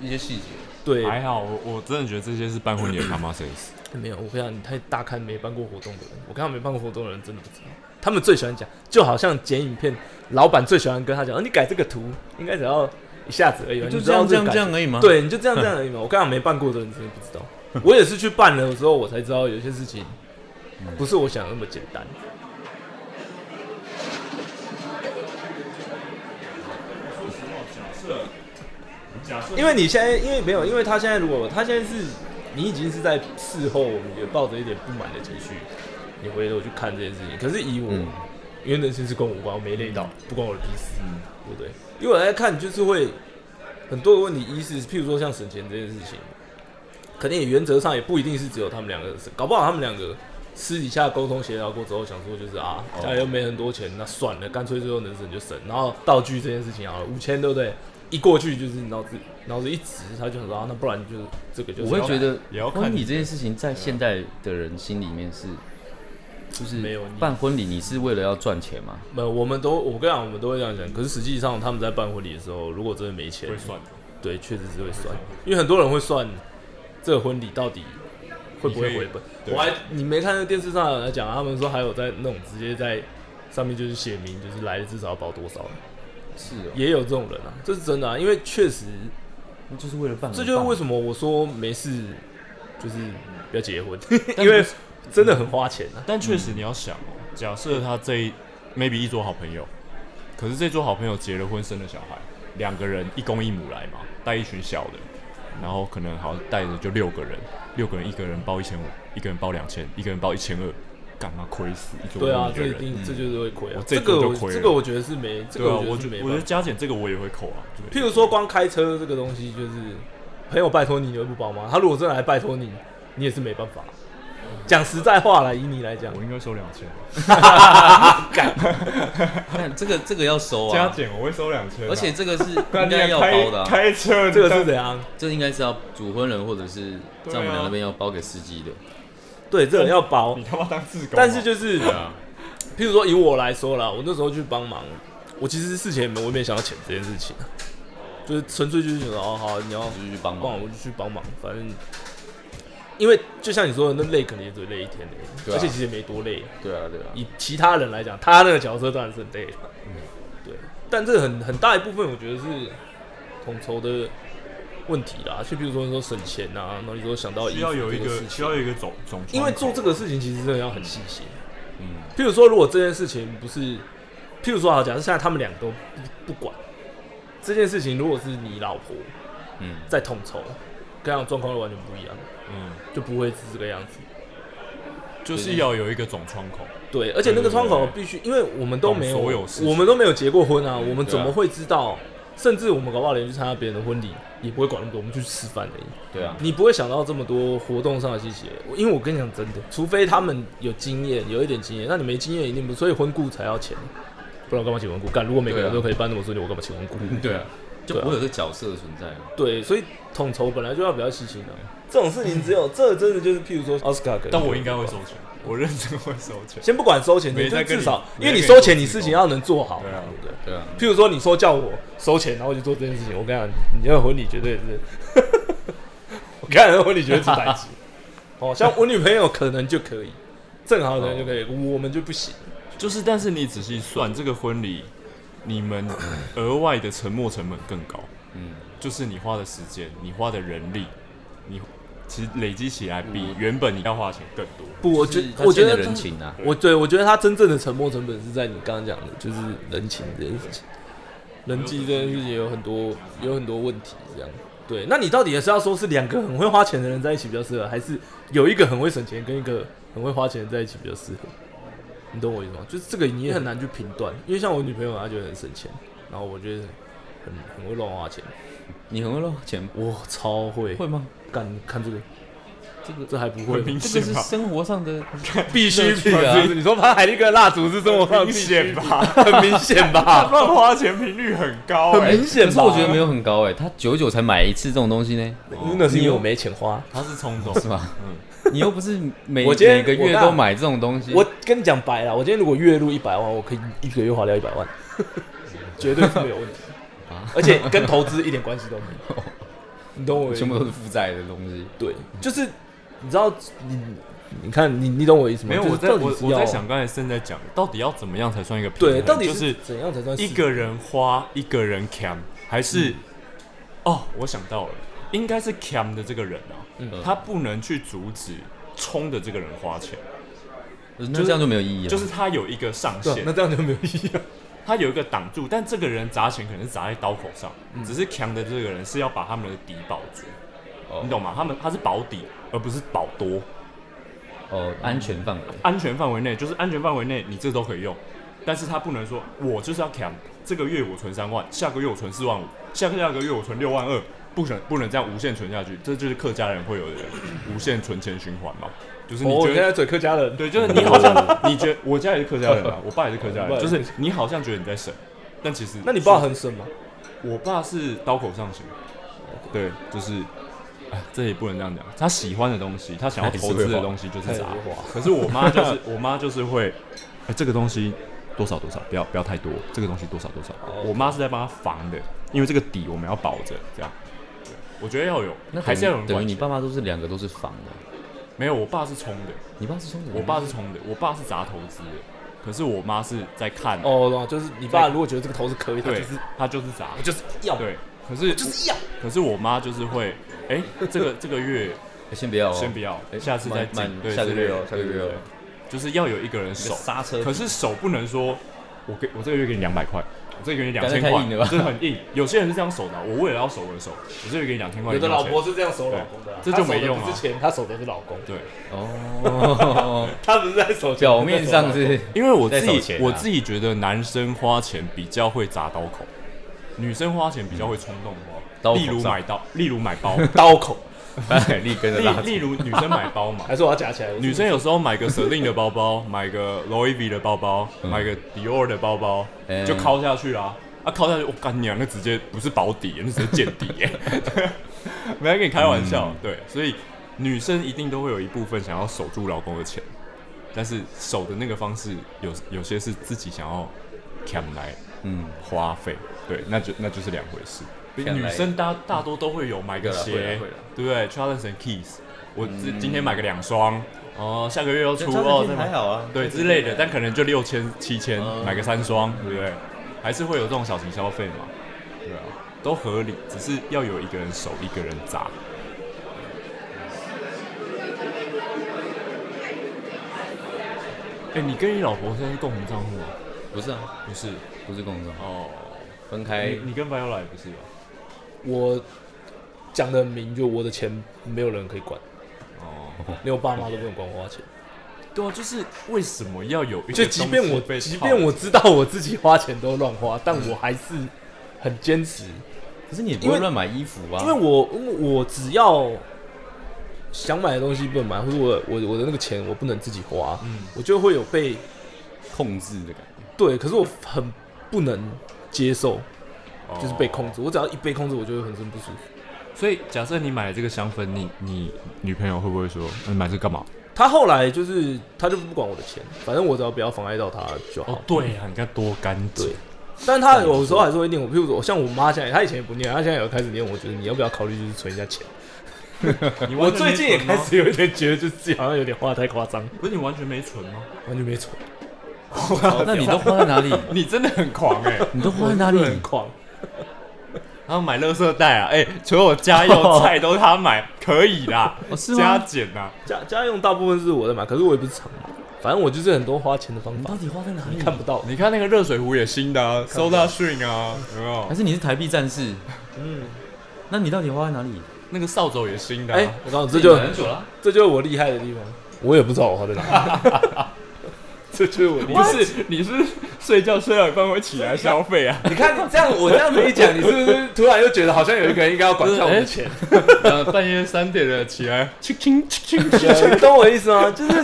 [SPEAKER 1] 一些细节。
[SPEAKER 2] 对，
[SPEAKER 5] 还好，我我真的觉得这些是办婚礼的 common sense。
[SPEAKER 2] 没有。我跟你讲，你太大看没办过活动的人，我看到没办过活动的人真的不知道。他们最喜欢讲，就好像剪影片，老板最喜欢跟他讲，哦，你改这个图应该只要一下子而已
[SPEAKER 1] 就这样这样这样而已吗？，
[SPEAKER 2] 对，你就这样这样而已嘛。我刚刚没办过的人真的不知道，我也是去办了之后，我才知道有些事情不是我想的那么简单。
[SPEAKER 5] 假设
[SPEAKER 2] 因为你现在，因为没有，因为他现在如果他现在是你已经是在事后也抱着一点不满的情绪，你回头去看这件事情。可是以我，
[SPEAKER 1] 嗯
[SPEAKER 2] 因为那件事跟我无关，我没累到，不关我的屁事，对不对？因为我在看，就是会很多的问题，一是譬如说像省钱这件事情，肯定也原则上也不一定是只有他们两个搞不好他们两个私底下沟通协调过之后，想说就是啊，家里又没很多钱，那算了，干脆最后能省就省。然后道具这件事情好了，五千对不对？一过去就是脑子脑子一直，他就想说啊，那不然就是这个就是
[SPEAKER 1] 我会觉得婚礼这件事情在现代的人心里面是，就是
[SPEAKER 2] 没有
[SPEAKER 1] 办婚礼，你是为了要赚钱吗？
[SPEAKER 2] 没有，我们都我跟你讲，我们都会这样讲。可是实际上他们在办婚礼的时候，如果真的没钱
[SPEAKER 5] 会，算的，
[SPEAKER 2] 对，确实是会算，因为很多人会算这个婚礼到底会不会回本。
[SPEAKER 5] 对
[SPEAKER 2] 我还你没看那电视上有人讲啊，他们说还有在那种直接在上面就是写明，就是来的至少要包多少，
[SPEAKER 1] 是哦，
[SPEAKER 2] 也有这种人啊，这是真的啊，因为确实
[SPEAKER 1] 那就是为了办
[SPEAKER 2] 这就是为什么我说没事就是不要结婚，因为真的很花钱啊。
[SPEAKER 5] 但确实你要想哦，假设他这一 maybe 一桌好朋友，可是这桌好朋友结了婚生了小孩，两个人一公一母来嘛，带一群小的，然后可能好带着就六个人，六个人一个人包一千五，一个人包两千，一个人包一千二，干嘛亏死一桌
[SPEAKER 2] 对啊，这一？定这就是会亏啊
[SPEAKER 5] 我。这
[SPEAKER 2] 这个这个我觉得是没，这个我
[SPEAKER 5] 我觉我觉得
[SPEAKER 2] 觉得。
[SPEAKER 5] 加减这个我也会扣啊。
[SPEAKER 2] 譬如说光开车这个东西，就是朋友拜托你，你会不包吗？他如果真的来拜托你，你也是没办法。讲实在话来，以你来讲
[SPEAKER 5] 我，应该收两千，
[SPEAKER 1] 看这个这个要收啊，
[SPEAKER 5] 加减我会收两千啊，
[SPEAKER 1] 而且这个是
[SPEAKER 5] 干
[SPEAKER 1] 应该要包的、啊，
[SPEAKER 5] 开车
[SPEAKER 2] 这个是怎样？
[SPEAKER 1] 这应该是要主婚人或者是丈母娘那边要包给司机的。
[SPEAKER 2] 对，这个要包
[SPEAKER 5] 你。他妈当自工啊，
[SPEAKER 2] 但是就是，譬如说以我来说啦，我那时候去帮忙，我其实事前我也没想到钱这件事情啊，就是纯粹就是觉得哦好，你要
[SPEAKER 1] 帮
[SPEAKER 2] 帮
[SPEAKER 1] 忙。
[SPEAKER 2] 我就去帮忙，反正因为就像你说的，那累可能也只累一天而已，
[SPEAKER 1] 对啊
[SPEAKER 2] 而且其实也没多累。
[SPEAKER 1] 对啊，对啊，
[SPEAKER 2] 以其他人来讲，他那个角色当然是很累的，对。但这个很很大一部分，我觉得是统筹的问题啦，就比如说你说省钱啊，然后你说想到
[SPEAKER 5] 需要有一个需要有一个总总，
[SPEAKER 2] 因为做这个事情其实真的要很细心。
[SPEAKER 1] 嗯，
[SPEAKER 2] 譬如说，如果这件事情不是，譬如说好，假设现在他们两个都不不管这件事情，如果是你老婆
[SPEAKER 1] 嗯，
[SPEAKER 2] 在统筹，跟这样状况就完全不一样，
[SPEAKER 5] 嗯，
[SPEAKER 2] 就不会是这个样子。
[SPEAKER 5] 就是要有一个总窗口。
[SPEAKER 2] 对，而且那个窗口必须，因为我们都没有，
[SPEAKER 5] 有
[SPEAKER 2] 我们都没有结过婚啊，我们怎么会知道？甚至我们搞不好连去参加别人的婚礼也不会管那么多，我们就去吃饭而已。
[SPEAKER 1] 对啊，
[SPEAKER 2] 你不会想到这么多活动上的细节，因为我跟你讲真的，除非他们有经验，有一点经验，那你没经验一定不，所以婚顾才要钱，不然我干嘛请婚顾？干，如果每个人都可以办那么顺利，我干嘛请婚顾？
[SPEAKER 1] 对啊，就
[SPEAKER 2] 对啊。
[SPEAKER 1] 不会有这角色的存在。
[SPEAKER 2] 对，所以统筹本来就要比较细心的、这种事情只有这真的就是，譬如说奥斯卡，
[SPEAKER 5] 但我应该会收钱，我认真会收钱。
[SPEAKER 2] 先不管收钱，你就至少，因为你收钱，
[SPEAKER 5] 你
[SPEAKER 2] 事情要能做好嘛，
[SPEAKER 5] 对啊
[SPEAKER 2] 对不对？
[SPEAKER 1] 对啊，
[SPEAKER 2] 譬如说，你说叫我收钱，然后我就做这件事情，我跟你讲，你的婚礼绝对是，我看人婚礼绝对是白痴。哦，像我女朋友可能就可以，正好可能就可以，我们就不行。
[SPEAKER 5] 就是，但是你仔细算这个婚礼，你们额外的沉没成本更高。
[SPEAKER 1] 嗯，
[SPEAKER 5] 就是你花的时间，你花的人力，你其实累积起来比原本你要花钱更多。
[SPEAKER 2] 不，我觉我觉得
[SPEAKER 1] 人情啊，
[SPEAKER 2] 我对我觉得他真正的沉没成本是在你刚刚讲的，就是人情这件事情，人际这件事情有很多有很多问题，这样。对，那你到底也是要说是两个很会花钱的人在一起比较适合，还是有一个很会省钱跟一个很会花钱的在一起比较适合？你懂我意思吗？就是这个你也很难去评断，因为像我女朋友她就很省钱，然后我觉得很很会乱花钱，
[SPEAKER 1] 你很会乱花钱，
[SPEAKER 2] 我超会，
[SPEAKER 1] 会吗？
[SPEAKER 2] 干看这个，
[SPEAKER 1] 这个
[SPEAKER 2] 这还不会？
[SPEAKER 5] 明
[SPEAKER 1] 这个是
[SPEAKER 5] 吧？
[SPEAKER 1] 生活上的
[SPEAKER 2] 必需品
[SPEAKER 1] 乐趣啊
[SPEAKER 2] 不是你说潘海力哥蜡烛是生活上的
[SPEAKER 5] 明
[SPEAKER 2] 必需品
[SPEAKER 5] 显吧？
[SPEAKER 2] 很明显吧？
[SPEAKER 5] 乱花钱频率很高、
[SPEAKER 2] 很
[SPEAKER 5] 欸，
[SPEAKER 2] 明显吧？
[SPEAKER 1] 可是我觉得没有很高哎，他久久才买一次这种东西呢，
[SPEAKER 2] 那是因为我没钱花。
[SPEAKER 5] 他是冲动，
[SPEAKER 1] 是吧？
[SPEAKER 5] 嗯，
[SPEAKER 1] 你又不是每
[SPEAKER 2] 我今天
[SPEAKER 1] 每个月都买这种东西，
[SPEAKER 2] 我跟你讲白了，我今天如果月入一百万，我可以一个月花掉一百万，绝对是没有问题，而且跟投资一点关系都没有。你懂我意思吗？
[SPEAKER 1] 全部都是负债的东西。
[SPEAKER 2] 对，就是你知道，你你看你你懂我意思吗？
[SPEAKER 5] 没有，我在我我在想，刚才正在讲，到底要怎么样才算一个平
[SPEAKER 2] 对，
[SPEAKER 5] 衡？
[SPEAKER 2] 到底
[SPEAKER 5] 就是
[SPEAKER 2] 怎样才算
[SPEAKER 5] 一个人花，一个人 cam，还是、哦，我想到了，应该是 cam 的这个人啊，
[SPEAKER 2] 嗯
[SPEAKER 5] 他不能去阻止冲的这个人花钱，
[SPEAKER 1] 那这样就没有意义了。
[SPEAKER 5] 就是他有一个上限，
[SPEAKER 2] 那这样就没有意义了。
[SPEAKER 5] 他有一个挡住，但这个人砸钱可能是砸在刀口上，
[SPEAKER 2] 嗯
[SPEAKER 5] 只是强的这个人是要把他们的底保住，
[SPEAKER 1] 哦
[SPEAKER 5] 你懂吗？他们他是保底，而不是保多。
[SPEAKER 1] 哦，安全范围。
[SPEAKER 5] 安全范围内就是安全范围内，你这都可以用，但是他不能说我就是要强，这个月我存三万，下个月我存四万五，下个下个月我存六万二，不能不能这样无限存下去，这就是客家人会有的无限存钱循环嘛，就是你觉得。
[SPEAKER 2] 现在嘴客家人，
[SPEAKER 5] 对，就是你好像 你觉得我家也是客家人啊，我爸也是客家人，就是是你好像觉得你在省，但其实
[SPEAKER 2] 那你爸很省吗？
[SPEAKER 5] 我爸是刀口上行，对，就是，哎，这也不能这样讲。他喜欢的东西，他想要投资的东西就是砸
[SPEAKER 2] 他也会花。
[SPEAKER 5] 可是我妈就是，我妈就是会，哎，这个东西多少多少，不要不要太多，这个东西多少多少。我妈是在帮他防的，因为这个底我们要保着，这样。对我觉得要有，
[SPEAKER 1] 那
[SPEAKER 5] 还是要有人
[SPEAKER 1] 等于
[SPEAKER 5] 管钱。
[SPEAKER 1] 你爸妈都是两个都是房的，
[SPEAKER 5] 没有，我爸是冲的，
[SPEAKER 1] 你爸是中
[SPEAKER 5] 我爸是冲的，我爸是砸投资的，可是我妈是在看，
[SPEAKER 2] 哦，懂了就是你爸如果觉得这个投资可以，他
[SPEAKER 5] 对
[SPEAKER 2] 就是，
[SPEAKER 5] 他就是砸，
[SPEAKER 2] 我就是要，
[SPEAKER 5] 对。可是
[SPEAKER 2] 就是要。
[SPEAKER 5] 可是我妈就是会，哎、这个 这个月
[SPEAKER 1] 哎先不要哦，
[SPEAKER 5] 先不要，
[SPEAKER 1] 哎
[SPEAKER 5] 下次再
[SPEAKER 1] 慢
[SPEAKER 5] 进，对，
[SPEAKER 1] 下个月哦
[SPEAKER 5] 之类的
[SPEAKER 1] 下个月哦。
[SPEAKER 5] 对对对就是要有一个人
[SPEAKER 1] 那
[SPEAKER 5] 手，
[SPEAKER 1] 刹车，
[SPEAKER 5] 可是手不能说，我给我这个月给你两百块，我这个月给你两千块
[SPEAKER 1] 得太硬了吧，
[SPEAKER 5] 这很硬。有些人是这样守的啊，我为了要守我的手，我这个月给你两千块，
[SPEAKER 2] 有的老婆是这样守老公的啊，
[SPEAKER 5] 这就没用啊
[SPEAKER 2] 他守的不是钱，他守的是老公，
[SPEAKER 5] 对，
[SPEAKER 1] 哦，
[SPEAKER 2] 他不是在守，
[SPEAKER 1] 表面上是
[SPEAKER 5] 因为我自己、我自己觉得男生花钱比较会砸刀口，女生花钱比较会冲动花，例如
[SPEAKER 1] 上
[SPEAKER 5] 买刀，例如买包，
[SPEAKER 2] 刀口，
[SPEAKER 5] 例例如女生买包嘛，
[SPEAKER 2] 还是我要夹起来？
[SPEAKER 5] 女生有时候买个 Celine 的包包，买个 Louis V 的包包，买个 Dior 的包包，
[SPEAKER 1] 嗯
[SPEAKER 5] 就敲下去啦。啊，敲下去，我干娘，那直接不是保底，那直接见底耶。没在跟你开玩笑，对，所以女生一定都会有一部分想要守住老公的钱，但是守的那个方式有有些是自己想要抢来
[SPEAKER 1] 嗯，
[SPEAKER 5] 花费，对，那就那就是两回事。女生大大多都会有买个鞋对不对？Charles and Keys，我
[SPEAKER 1] 嗯
[SPEAKER 5] 今今天买个两双，哦，下个月要出哦，
[SPEAKER 1] 还好啊，
[SPEAKER 5] 对之类的，但可能就六千七千
[SPEAKER 1] 嗯
[SPEAKER 5] 买个三双，对不对？还是会有这种小型消费嘛，对啊。都合理，只是要有一个人守，一个人砸。哎、你跟你老婆现在是共同账户吗？
[SPEAKER 1] 不是啊，
[SPEAKER 5] 不是
[SPEAKER 1] 不是共同账户，
[SPEAKER 5] 哦，
[SPEAKER 1] 分开
[SPEAKER 5] 你你跟 Viola 也不是吧？
[SPEAKER 2] 我讲的明，就我的钱没有人可以管，
[SPEAKER 5] 哦，
[SPEAKER 2] 连我爸妈都不能管我花钱。
[SPEAKER 5] 对啊，就是为什么要有一个
[SPEAKER 2] 就即便我
[SPEAKER 5] 被
[SPEAKER 2] 即便我知道我自己花钱都乱花，但我还是很坚持，
[SPEAKER 1] 可是你也不
[SPEAKER 2] 因为
[SPEAKER 1] 会乱买衣服啊，
[SPEAKER 2] 因为我因为我只要想买的东西不能买，或者我我我的那个钱我不能自己花，
[SPEAKER 5] 嗯。
[SPEAKER 2] 我就会有被
[SPEAKER 1] 控制的感觉。
[SPEAKER 2] 对，可是我很不能接受，
[SPEAKER 5] 哦
[SPEAKER 2] 就是被控制。我只要一被控制，我就会浑身不舒服。
[SPEAKER 5] 所以假设你买了这个香氛，你你女朋友会不会说你买这干嘛？
[SPEAKER 2] 他后来就是他就不管我的钱，反正我只要不要妨碍到他就好。
[SPEAKER 5] 哦，对啊，你看多干净
[SPEAKER 2] 对。但他有时候还是会念我，譬如说，像我妈现在，她以前也不念，她现在有开始念我，觉得你要不要考虑就是存一下钱。我最近也开始有一点觉得，就是自己好像有点花得太夸张，
[SPEAKER 5] 不是你完全没存吗？
[SPEAKER 2] 完全没存。
[SPEAKER 1] 那你都花在哪里？
[SPEAKER 5] 你真的很狂哎、
[SPEAKER 1] 你都花在哪里？
[SPEAKER 2] 很狂，
[SPEAKER 5] 然后买垃圾袋啊，哎、所有家用菜都他买，可以啦，
[SPEAKER 1] 哦，是
[SPEAKER 5] 加
[SPEAKER 1] 吗？
[SPEAKER 5] 减呐。
[SPEAKER 2] 家家用大部分是我在买，可是我也不是常买，反正我就是很多花钱的方法
[SPEAKER 1] 你到，底花在哪里？
[SPEAKER 2] 看不到。
[SPEAKER 5] 你看那个热水壶也新的啊，Soda Stream 啊，有没有
[SPEAKER 1] 还？是你是台币战士？
[SPEAKER 2] 嗯，
[SPEAKER 1] 那你到底花在哪里？
[SPEAKER 5] 那个扫帚也新的、啊。
[SPEAKER 2] 哎、我告诉你，这就
[SPEAKER 1] 很久了。
[SPEAKER 2] 这就是我厉害的地方，我也不知道我花在哪里。这就是我厉
[SPEAKER 5] 不。是，你是睡觉睡到一半会起来消费啊？
[SPEAKER 2] 你看你这样，我这样子一讲，你是不是突然又觉得好像有一个人应该要管一下我的钱？
[SPEAKER 5] 呃，半夜三点了起来，轻轻轻轻，
[SPEAKER 2] 对你懂我意思吗？就是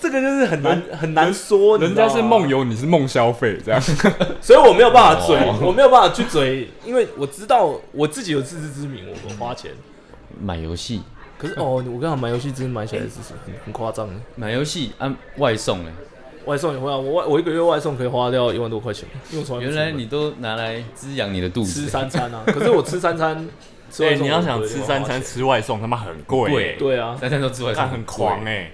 [SPEAKER 2] 这个就是很难很难说，
[SPEAKER 5] 人家是梦，游，你是梦消费，这样。
[SPEAKER 2] 所以我没有办法嘴，
[SPEAKER 1] 哦
[SPEAKER 2] 我没有办法去嘴，因为我知道我自己有自知之明，我我花钱。
[SPEAKER 1] 买游戏，
[SPEAKER 2] 可是哦，我跟你讲，买游戏真的买起来是很很夸张的。
[SPEAKER 1] 买游戏按外送哎。
[SPEAKER 2] 外送也会啊，我外我一个月外送可以花掉一万多块钱，因为我从来
[SPEAKER 1] 原来你都拿来滋养你的肚子。
[SPEAKER 2] 吃三餐啊，可是我吃三餐，吃
[SPEAKER 5] 哎、
[SPEAKER 2] 外送
[SPEAKER 5] 你要想吃三餐吃外送，他妈很贵、
[SPEAKER 1] 贵
[SPEAKER 2] 对啊，
[SPEAKER 1] 三餐都吃外送，
[SPEAKER 5] 看很狂
[SPEAKER 1] 哎。
[SPEAKER 5] 哎、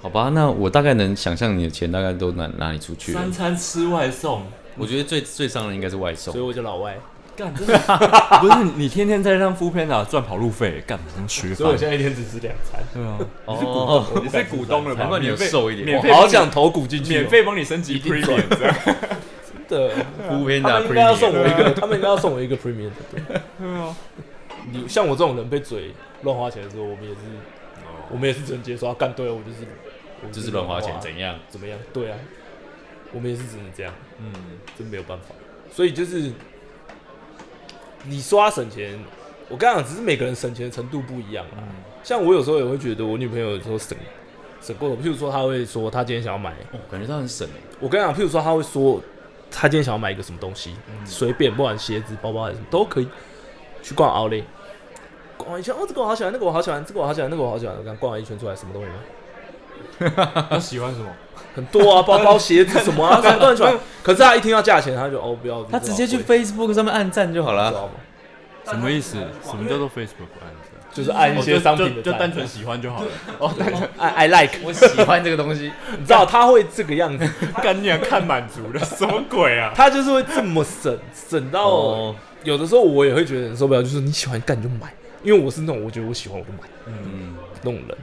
[SPEAKER 1] 好吧，那我大概能想象你的钱大概都哪哪里出去了。
[SPEAKER 5] 三餐吃外送，
[SPEAKER 1] 我觉得最最伤人应该是外送
[SPEAKER 2] 所以。我就老外，
[SPEAKER 5] 干真的 不是你天天在让 f o o Panda 赚跑路费，干什么学饭？
[SPEAKER 2] 所以我现在一天只吃两餐。
[SPEAKER 5] 对啊，
[SPEAKER 1] 哦，
[SPEAKER 5] 你是股东了吧？
[SPEAKER 1] 难怪你有
[SPEAKER 5] 免费
[SPEAKER 1] 瘦一点
[SPEAKER 5] 免费
[SPEAKER 2] 我好想投股进去哦，
[SPEAKER 5] 免费帮你升级
[SPEAKER 2] 一定
[SPEAKER 5] Premium 这样。
[SPEAKER 2] 的，
[SPEAKER 1] 敷片的
[SPEAKER 2] 他们应该要送我一
[SPEAKER 1] premium
[SPEAKER 2] 个，他们应该要送我一个 premium 的。对
[SPEAKER 5] 对啊，
[SPEAKER 2] 你像我这种人被嘴乱花钱的时候，我们也是，我们也是只能接受，啊干对啊，我就是，我
[SPEAKER 1] 就是乱花钱怎样？
[SPEAKER 2] 怎么样？对啊，我们也是只能这样，
[SPEAKER 5] 嗯，
[SPEAKER 2] 真没有办法。所以就是你说他省钱，我刚讲只是每个人省钱的程度不一样啦。像我有时候也会觉得我女朋友有时候省省过头，譬如说她会说她今天想要买，
[SPEAKER 1] 哦，感觉她很省哎。
[SPEAKER 2] 我跟你讲，譬如说她会说她今天想要买一个什么东西，随、便不管鞋子、包包还是什么都可以，去逛 Outlet。逛完一圈，哦，这个我好喜欢，那个我好喜欢，这个我好喜欢，那个我好喜欢。我刚逛完一圈出来，什么都没买，
[SPEAKER 5] 他喜欢什么？
[SPEAKER 2] 很多啊，包 包、鞋子什么啊，什么都很喜欢。可是他一听到价钱，他就哦不要，
[SPEAKER 1] 他直接去 Facebook 上面按赞就好了。
[SPEAKER 2] 好贵知道吗？
[SPEAKER 5] 什么意思？什么叫做 Facebook 按赞？
[SPEAKER 2] 就是按一些商品的赞
[SPEAKER 5] 就就单纯喜欢就好了。哦，单纯
[SPEAKER 2] ，I I like，
[SPEAKER 1] 我喜欢这个东西。
[SPEAKER 2] 你知道他会这个样子，
[SPEAKER 5] 干你娘看满足了，什么鬼啊？
[SPEAKER 2] 他就是会这么省，省到
[SPEAKER 1] 哦，
[SPEAKER 2] 有的时候我也会觉得很受不了，就是你喜欢干你就买，因为我是那种我觉得我喜欢我就买
[SPEAKER 1] 嗯，
[SPEAKER 2] 那种人。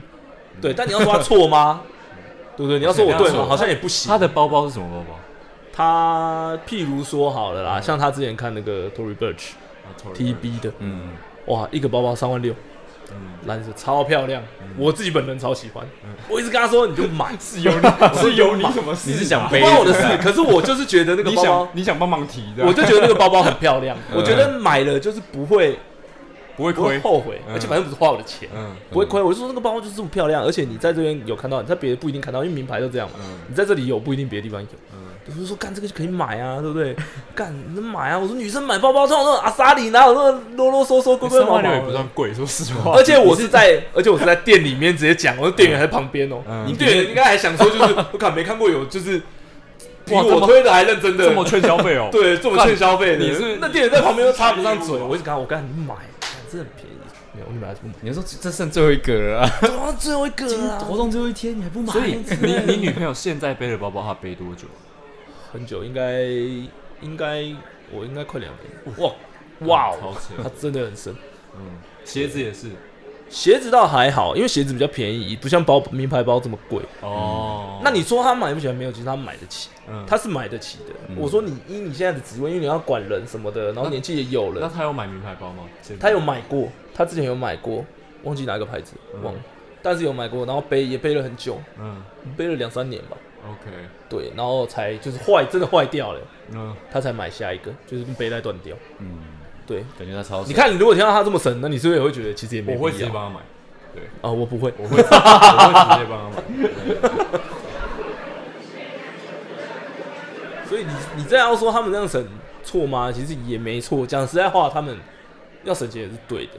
[SPEAKER 2] 对，但你要说他错吗？对不对？你要说我对吗？好像也不行。
[SPEAKER 5] 他的包包是什么包包？
[SPEAKER 2] 他譬如说好了啦，像他之前看那个 Tory Burch TB 的，
[SPEAKER 1] 嗯，
[SPEAKER 2] 哇，一个包包三万六，嗯蓝色超漂亮，我自己本人超喜欢。我一直跟他说你就买，是有你
[SPEAKER 5] 是有你什么事？
[SPEAKER 1] 你是想
[SPEAKER 2] 不
[SPEAKER 1] 背
[SPEAKER 2] 关我的事，可是我就是觉得那个
[SPEAKER 5] 你
[SPEAKER 2] 包包
[SPEAKER 5] 想，你想帮忙提的，
[SPEAKER 2] 我就觉得那个包包很漂亮，我觉得买了就是不会
[SPEAKER 5] 不会亏。
[SPEAKER 2] 后悔，
[SPEAKER 5] 嗯
[SPEAKER 2] 而且反正不是花我的钱。
[SPEAKER 5] 嗯
[SPEAKER 2] 不会亏，我就说那个包包就是这么漂亮，而且你在这边有看到，你在别的不一定看到，因为名牌都这样嘛。
[SPEAKER 5] 嗯
[SPEAKER 2] 你在这里有不一定别的地方有。
[SPEAKER 5] 嗯
[SPEAKER 2] 我就说干这个就可以买啊，对不对？干你能买啊！我说女生买包包，通常都阿萨里哪有那么啰啰嗦嗦、龟龟毛毛
[SPEAKER 5] 也不？算贵，说实话。
[SPEAKER 2] 而且我是在，而且我是在店里面直接讲，我说店员还在旁边哦。店员应该还想说，就是 我看没看过有就是比我推的还认真的，
[SPEAKER 5] 这么劝消费哦。
[SPEAKER 2] 对这么劝消费的，
[SPEAKER 5] 你是
[SPEAKER 2] 那店员在旁边都插不上嘴，我一直跟他我干你买，干这很便宜，没有你买还是不买？
[SPEAKER 1] 你就说这剩最后一个了啊，
[SPEAKER 2] 哇，最后一个啊，
[SPEAKER 1] 活动最后一天你还不买？
[SPEAKER 5] 所以你你女朋友现在背的包包，她背多久？
[SPEAKER 2] 很久，应该应该我应该快两年。哇，哇哦，
[SPEAKER 5] 超扯。
[SPEAKER 2] 它真的很深。
[SPEAKER 5] 嗯，鞋子也是
[SPEAKER 2] 鞋子倒还好，因为鞋子比较便宜，不像包名牌包这么贵。
[SPEAKER 5] 哦。
[SPEAKER 2] 那你说他买不起来没有？其实他买得起，
[SPEAKER 5] 嗯
[SPEAKER 2] 他是买得起的。
[SPEAKER 1] 嗯
[SPEAKER 2] 我说你依你现在的职位，因为你要管人什么的，然后年纪也有了
[SPEAKER 5] 那
[SPEAKER 2] 了，
[SPEAKER 5] 他有买名牌包吗？
[SPEAKER 2] 他有买过，他之前有买过，忘记哪个牌子，
[SPEAKER 5] 嗯
[SPEAKER 2] 忘了，但是有买过，然后背也背了很久，
[SPEAKER 5] 嗯
[SPEAKER 2] 背了两三年吧。
[SPEAKER 5] ，OK，
[SPEAKER 2] 对，然后才就是坏，真的坏掉了，
[SPEAKER 5] 嗯，
[SPEAKER 2] 他才买下一个，就是背带断掉。
[SPEAKER 1] 嗯，
[SPEAKER 2] 对，
[SPEAKER 1] 感觉他超
[SPEAKER 2] 你看，你如果听到他这么神，那你是不是也会觉得其实也没
[SPEAKER 5] 我会
[SPEAKER 2] 必要
[SPEAKER 5] 直接帮他买，对
[SPEAKER 2] 啊？我不会，
[SPEAKER 5] 我会我会直接帮他买。
[SPEAKER 2] 所以你你这样要说他们这样省错吗？其实也没错。讲实在话，他们要省钱也是对的。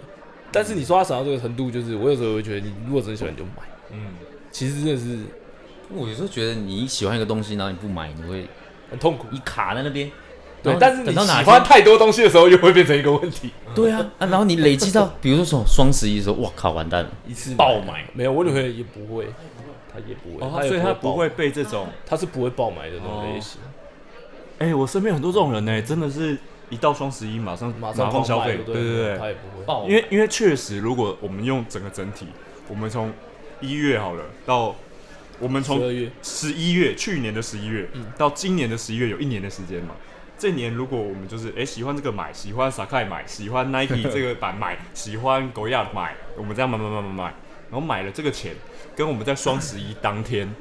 [SPEAKER 2] 但是你说他省到这个程度，就是我有时候会觉得，你如果真的喜欢你就买。
[SPEAKER 5] 嗯，
[SPEAKER 2] 其实真的是
[SPEAKER 1] 我有时候觉得你喜欢一个东西，然后你不买，你会
[SPEAKER 2] 很痛苦。
[SPEAKER 1] 你卡在那边。
[SPEAKER 2] 对但是你喜
[SPEAKER 1] 等到哪天
[SPEAKER 2] 欢太多东西的时候，又会变成一个问题。
[SPEAKER 1] 对啊，啊，然后你累积到，比如说什么双十一的时候，哇靠，完蛋了，
[SPEAKER 2] 一 次
[SPEAKER 1] 爆买。
[SPEAKER 2] 没有，我女朋友也不会，她也不会，
[SPEAKER 5] 哦，
[SPEAKER 2] 她也
[SPEAKER 5] 所以他不
[SPEAKER 2] 爆
[SPEAKER 5] 会，被这种，
[SPEAKER 2] 她是不会爆买的那种类型。
[SPEAKER 5] 哎，我身边很多这种人呢，真的是一到双十一马上
[SPEAKER 2] 马上
[SPEAKER 5] 上消费，对对对
[SPEAKER 2] 她也不会。
[SPEAKER 1] 爆
[SPEAKER 5] 因为因为确实，如果我们用整个整体，我们从一月好了到我们从
[SPEAKER 2] 十
[SPEAKER 5] 一月，去年的十一月、
[SPEAKER 2] 嗯。
[SPEAKER 5] 到今年的十一月，有一年的时间嘛。这年如果我们就是哎、诶喜欢这个买，喜欢 Sakai 买，喜欢 Nike 这个版买，喜欢狗亚买，我们这样买买买买买，然后买了这个钱，跟我们在双十一当天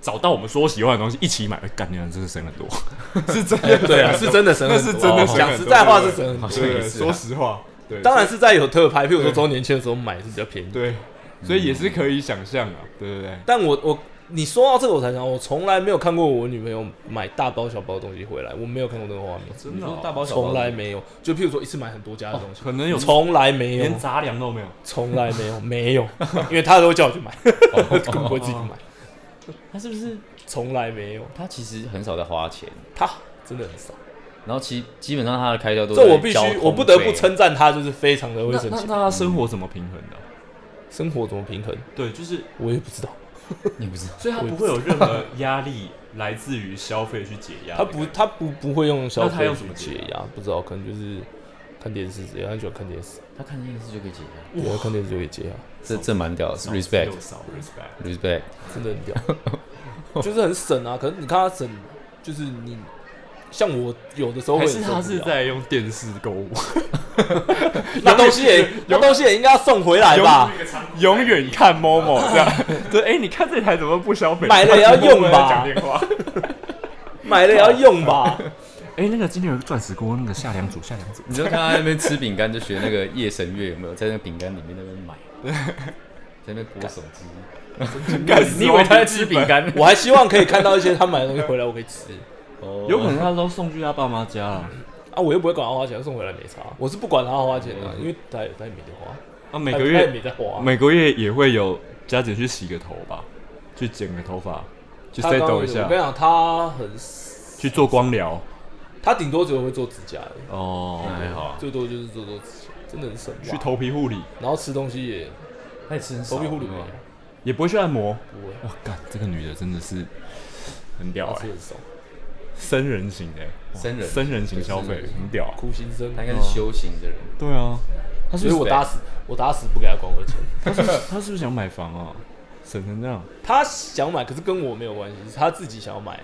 [SPEAKER 5] 找到我们说喜欢的东西一起买，哎干你娘，真是省很多，是真的
[SPEAKER 2] 对啊，是真的省很多，
[SPEAKER 5] 那是真的
[SPEAKER 2] 讲实在话是省很多。
[SPEAKER 5] 对，
[SPEAKER 1] 好像也是啊。
[SPEAKER 5] 说实话，对，
[SPEAKER 2] 当然是在有特拍，譬如说周年庆的时候买是比较便宜。
[SPEAKER 5] 对，所以也是可以想象啊，对对对，
[SPEAKER 2] 但我我你说到这个，我才想，我从来没有看过我女朋友买大包小包的东西回来，我没有看过那个画面，
[SPEAKER 5] 真的哦。
[SPEAKER 1] 大包小包
[SPEAKER 2] 从来没有。就譬如说一次买很多家的东西，
[SPEAKER 5] 可能有。
[SPEAKER 2] 从来没有，
[SPEAKER 5] 连杂粮都没有，
[SPEAKER 2] 从来没有，没有，因为她都会叫我去买，根本不会自己去买，
[SPEAKER 1] 他是不是？
[SPEAKER 2] 从来没有。
[SPEAKER 1] 他其实很少在花钱，
[SPEAKER 2] 她真的很少，
[SPEAKER 1] 然后其基本上他的开销都
[SPEAKER 2] 这我必须，我不得不
[SPEAKER 1] 费
[SPEAKER 2] 称赞她，就是非常的会
[SPEAKER 5] 那那
[SPEAKER 2] 省钱。
[SPEAKER 5] 那他生活怎么平衡的？啊？
[SPEAKER 2] 生活怎么平衡，
[SPEAKER 5] 对，就是
[SPEAKER 2] 我也不知道。
[SPEAKER 1] 你不知道，
[SPEAKER 5] 所以他不会有任何压力来自于消费去解压。
[SPEAKER 2] 他不，他不不会用消费去
[SPEAKER 5] 用什么解
[SPEAKER 2] 解压，不知道，可能就是看电视之类，她很喜欢看电视，
[SPEAKER 1] 他看电视就可以解压，
[SPEAKER 2] 对，看电视就可以解压。
[SPEAKER 1] 这这蛮屌的，respect，respect，respect，
[SPEAKER 2] 真的很屌，就是很省啊。可是你看他省，就是你像我有的时候会
[SPEAKER 5] 还是他是在用电视购物，
[SPEAKER 2] 那东西也那东西也应该要送回来吧？
[SPEAKER 5] 永远看 Momo 这样。对，哎，你看这台怎么不消费？
[SPEAKER 2] 买了也要用吧
[SPEAKER 5] 讲电话。
[SPEAKER 2] 买了也要用吧？
[SPEAKER 5] 哎，那个今天有个钻石锅，那个夏良组，夏良组。
[SPEAKER 1] 你就看他那边吃饼干，就学那个夜神月有没有在那个饼干里面那边买，在那边拨手机。
[SPEAKER 5] 你以为他在吃饼干？
[SPEAKER 2] 我还希望可以看到一些他买的东西回来，我可以吃
[SPEAKER 1] 哦
[SPEAKER 5] 有可能他都送去他爸妈家了。
[SPEAKER 2] 啊。我又不会管他花钱，送回来没差。我是不管他花钱的，因为他也他也没得花，
[SPEAKER 5] 啊，每个
[SPEAKER 2] 他也
[SPEAKER 5] 月
[SPEAKER 2] 没在花。
[SPEAKER 5] 每个月也会有佳姐去洗个头吧，去剪个头发，去
[SPEAKER 2] 他刚刚
[SPEAKER 5] settle 一下
[SPEAKER 2] 我跟，你讲，他很，
[SPEAKER 5] 去做光疗。
[SPEAKER 2] 他顶多只会做指甲而已，
[SPEAKER 5] 哦，
[SPEAKER 1] 那还好啊，
[SPEAKER 2] 最多就是做做指甲，真的很省。
[SPEAKER 5] 去头皮护理，
[SPEAKER 2] 然后吃东西也
[SPEAKER 1] 他也吃很少
[SPEAKER 2] 头皮护理
[SPEAKER 5] 也不会去按摩。
[SPEAKER 2] 不会，
[SPEAKER 5] 哇，干，这个女的真的是很屌哎、
[SPEAKER 2] 他吃很少。
[SPEAKER 5] 生人型的、哇
[SPEAKER 1] 生人
[SPEAKER 5] 僧人型消费，很屌、啊。
[SPEAKER 2] 苦行僧，
[SPEAKER 1] 他应该是修行的人。
[SPEAKER 5] 对啊，他是
[SPEAKER 2] 所以
[SPEAKER 5] 不是
[SPEAKER 2] 我打死我打死不给他管我的钱。
[SPEAKER 5] 他是不是他是不是想买房啊？省成这样
[SPEAKER 2] 他想买，可是跟我没有关系，是他自己想要买，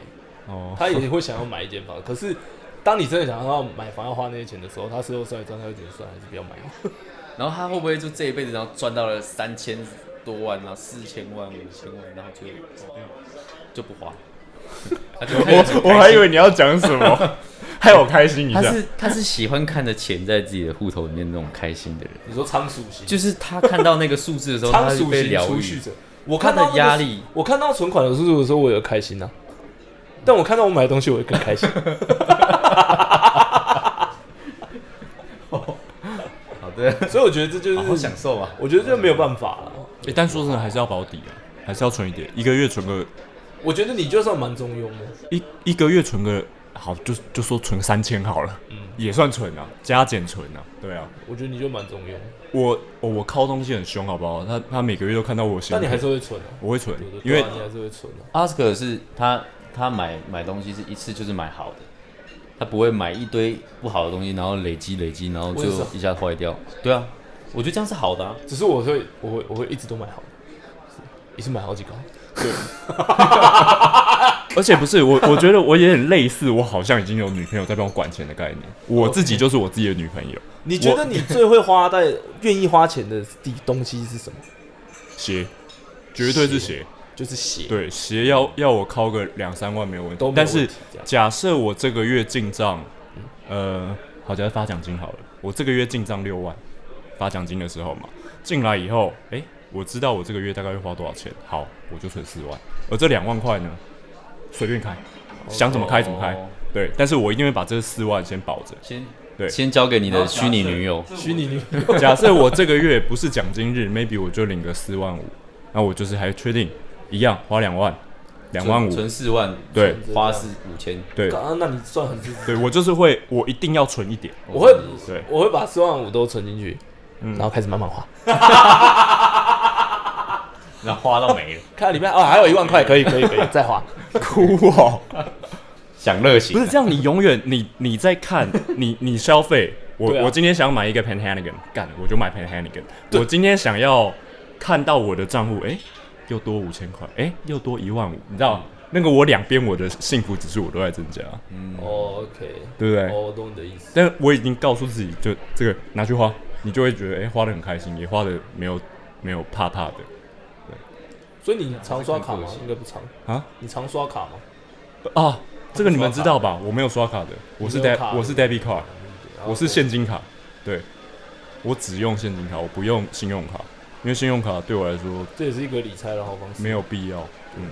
[SPEAKER 5] 哦，
[SPEAKER 2] 他也会想要买一间房。可是当你真的想要买房要花那些钱的时候，他事后算一算，他会觉得算还是不要买了。
[SPEAKER 1] 然后他会不会就这一辈子然后赚到了三千多万，然后四千万、五千万，然后就就不花？
[SPEAKER 5] 我我还以为你要讲什么，害我开心一下。
[SPEAKER 1] 他是他是喜欢看着钱在自己的户头里面那种开心的人，
[SPEAKER 2] 你说仓鼠型，
[SPEAKER 1] 就是他看到那个数字的时候，他会
[SPEAKER 2] 仓鼠型
[SPEAKER 1] 被疗愈
[SPEAKER 2] 储蓄。者。我看到
[SPEAKER 1] 压力，
[SPEAKER 2] 我看到存款的数字的时候，我也开心啊。但我看到我买的东西，我会更开心。
[SPEAKER 1] 好的，
[SPEAKER 2] 所以我觉得这就是，
[SPEAKER 1] 享受啊。
[SPEAKER 2] 我觉得这没有办法了。
[SPEAKER 5] 欸但说真的，还是要保底啊，还是要存一点，一个月存个
[SPEAKER 2] 我觉得你就算蛮中庸的，
[SPEAKER 5] 一一个月存个好，就就说存三千好了，
[SPEAKER 2] 嗯
[SPEAKER 5] 也算存啊，加减存啊，对啊。
[SPEAKER 2] 我觉得你就蛮中庸，
[SPEAKER 5] 我我我靠东西很凶，好不好？他他每个月都看到我薪水，
[SPEAKER 2] 但你还是会存啊。
[SPEAKER 5] 我会存
[SPEAKER 2] 对对，
[SPEAKER 5] 因为
[SPEAKER 2] 啊你还是会存啊。
[SPEAKER 1] 阿斯克是他他买买东西是一次就是买好的，他不会买一堆不好的东西，然后累积累积，然后就是一下坏掉。对啊，我觉得这样是好的啊。
[SPEAKER 2] 只是我会我会我会一直都买好的，一次买好几个。
[SPEAKER 5] 而且不是我，我觉得我也很类似，我好像已经有女朋友在帮我管钱的概念，我自己就是我自己的女朋友。
[SPEAKER 2] 你觉得你最会花在愿意花钱的地东西是什么？
[SPEAKER 5] 鞋，绝对是鞋。
[SPEAKER 2] 就是鞋，
[SPEAKER 5] 对，鞋要要我掏个两三万没有问题。但是假设我这个月进账，呃，好，假设发奖金好了，我这个月进账六万，发奖金的时候嘛，进来以后，哎、我知道我这个月大概会花多少钱，好，我就存四万，而这两万块呢，随便开，想怎么开怎么开，
[SPEAKER 1] 哦
[SPEAKER 5] 对，但是我一定会把这四万先保着。
[SPEAKER 1] 先
[SPEAKER 5] 对。
[SPEAKER 1] 先交给你的虚拟女友，
[SPEAKER 2] 虚拟女友。
[SPEAKER 5] 假设我这个月不是奖金日，maybe 我就领个四万五，那我就是还确定一样花两万，两万五，
[SPEAKER 1] 存四万，
[SPEAKER 5] 对。
[SPEAKER 1] 花是五千，
[SPEAKER 5] 对。
[SPEAKER 2] 啊，那你算很。
[SPEAKER 5] 对，我就是会，我一定要存一点，
[SPEAKER 2] 我会
[SPEAKER 5] 对，
[SPEAKER 2] 我会把四万五都存进去，
[SPEAKER 5] 嗯。
[SPEAKER 2] 然后开始慢慢花。
[SPEAKER 1] 然后花到没了，
[SPEAKER 2] 看里面哦，还有一万块，可以可以可以再花。
[SPEAKER 5] 哭哦，
[SPEAKER 1] 享乐型
[SPEAKER 5] 不是这样，你永远你你在看你你消费，我、
[SPEAKER 2] 啊
[SPEAKER 5] 我今天想买一个 Panhanigan，干我就买 Panhanigan，我今天想要看到我的账户，哎、又多五千块，哎、又多一万五，你知道、那个我两边我的幸福指数我都在增加，
[SPEAKER 2] 嗯 OK，
[SPEAKER 5] 对不对？
[SPEAKER 2] 哦，我懂你的意思。
[SPEAKER 5] 但我已经告诉自己，就这个拿去花，你就会觉得哎、花的很开心，也花的没有没有怕怕的
[SPEAKER 2] 所以你常刷卡吗？应该不常。
[SPEAKER 5] 啊？
[SPEAKER 2] 你常刷卡吗？
[SPEAKER 5] 啊，这个你们知道吧？我没有刷卡的，我是
[SPEAKER 2] 你没有
[SPEAKER 5] deb
[SPEAKER 2] 卡
[SPEAKER 5] 我是 debit card，我是
[SPEAKER 2] 现
[SPEAKER 5] 现金卡，对，我只用现金卡，我不用信用卡，因为信用卡对我来说
[SPEAKER 2] 这也是一个理财的好方式。
[SPEAKER 5] 没有必要。嗯，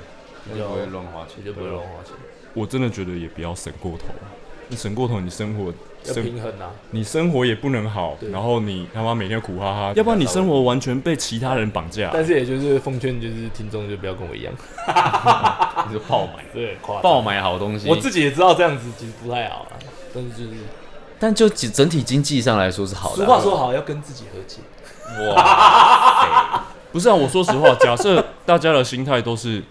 [SPEAKER 2] 那就
[SPEAKER 1] 不会乱花钱。
[SPEAKER 2] 就不会乱花钱，
[SPEAKER 5] 我真的觉得也不要省过头，你省过头，你生活
[SPEAKER 2] 要
[SPEAKER 5] 生
[SPEAKER 2] 平衡啊。
[SPEAKER 5] 你生活也不能好，然后你他妈每天苦哈哈，要不然你生活完全被其他人绑架。
[SPEAKER 2] 但是也就是奉劝，就是听众就不要跟我一样，
[SPEAKER 1] 你就爆买，
[SPEAKER 2] 对，
[SPEAKER 1] 爆买好东西。
[SPEAKER 2] 我自己也知道这样子其实不太好啊，但是就是
[SPEAKER 1] 但就整整体经济上来说是好的
[SPEAKER 2] 俗
[SPEAKER 1] 啊。
[SPEAKER 2] 话说好，要跟自己和解。
[SPEAKER 1] 哇，
[SPEAKER 5] 不是啊，我说实话，假设大家的心态都是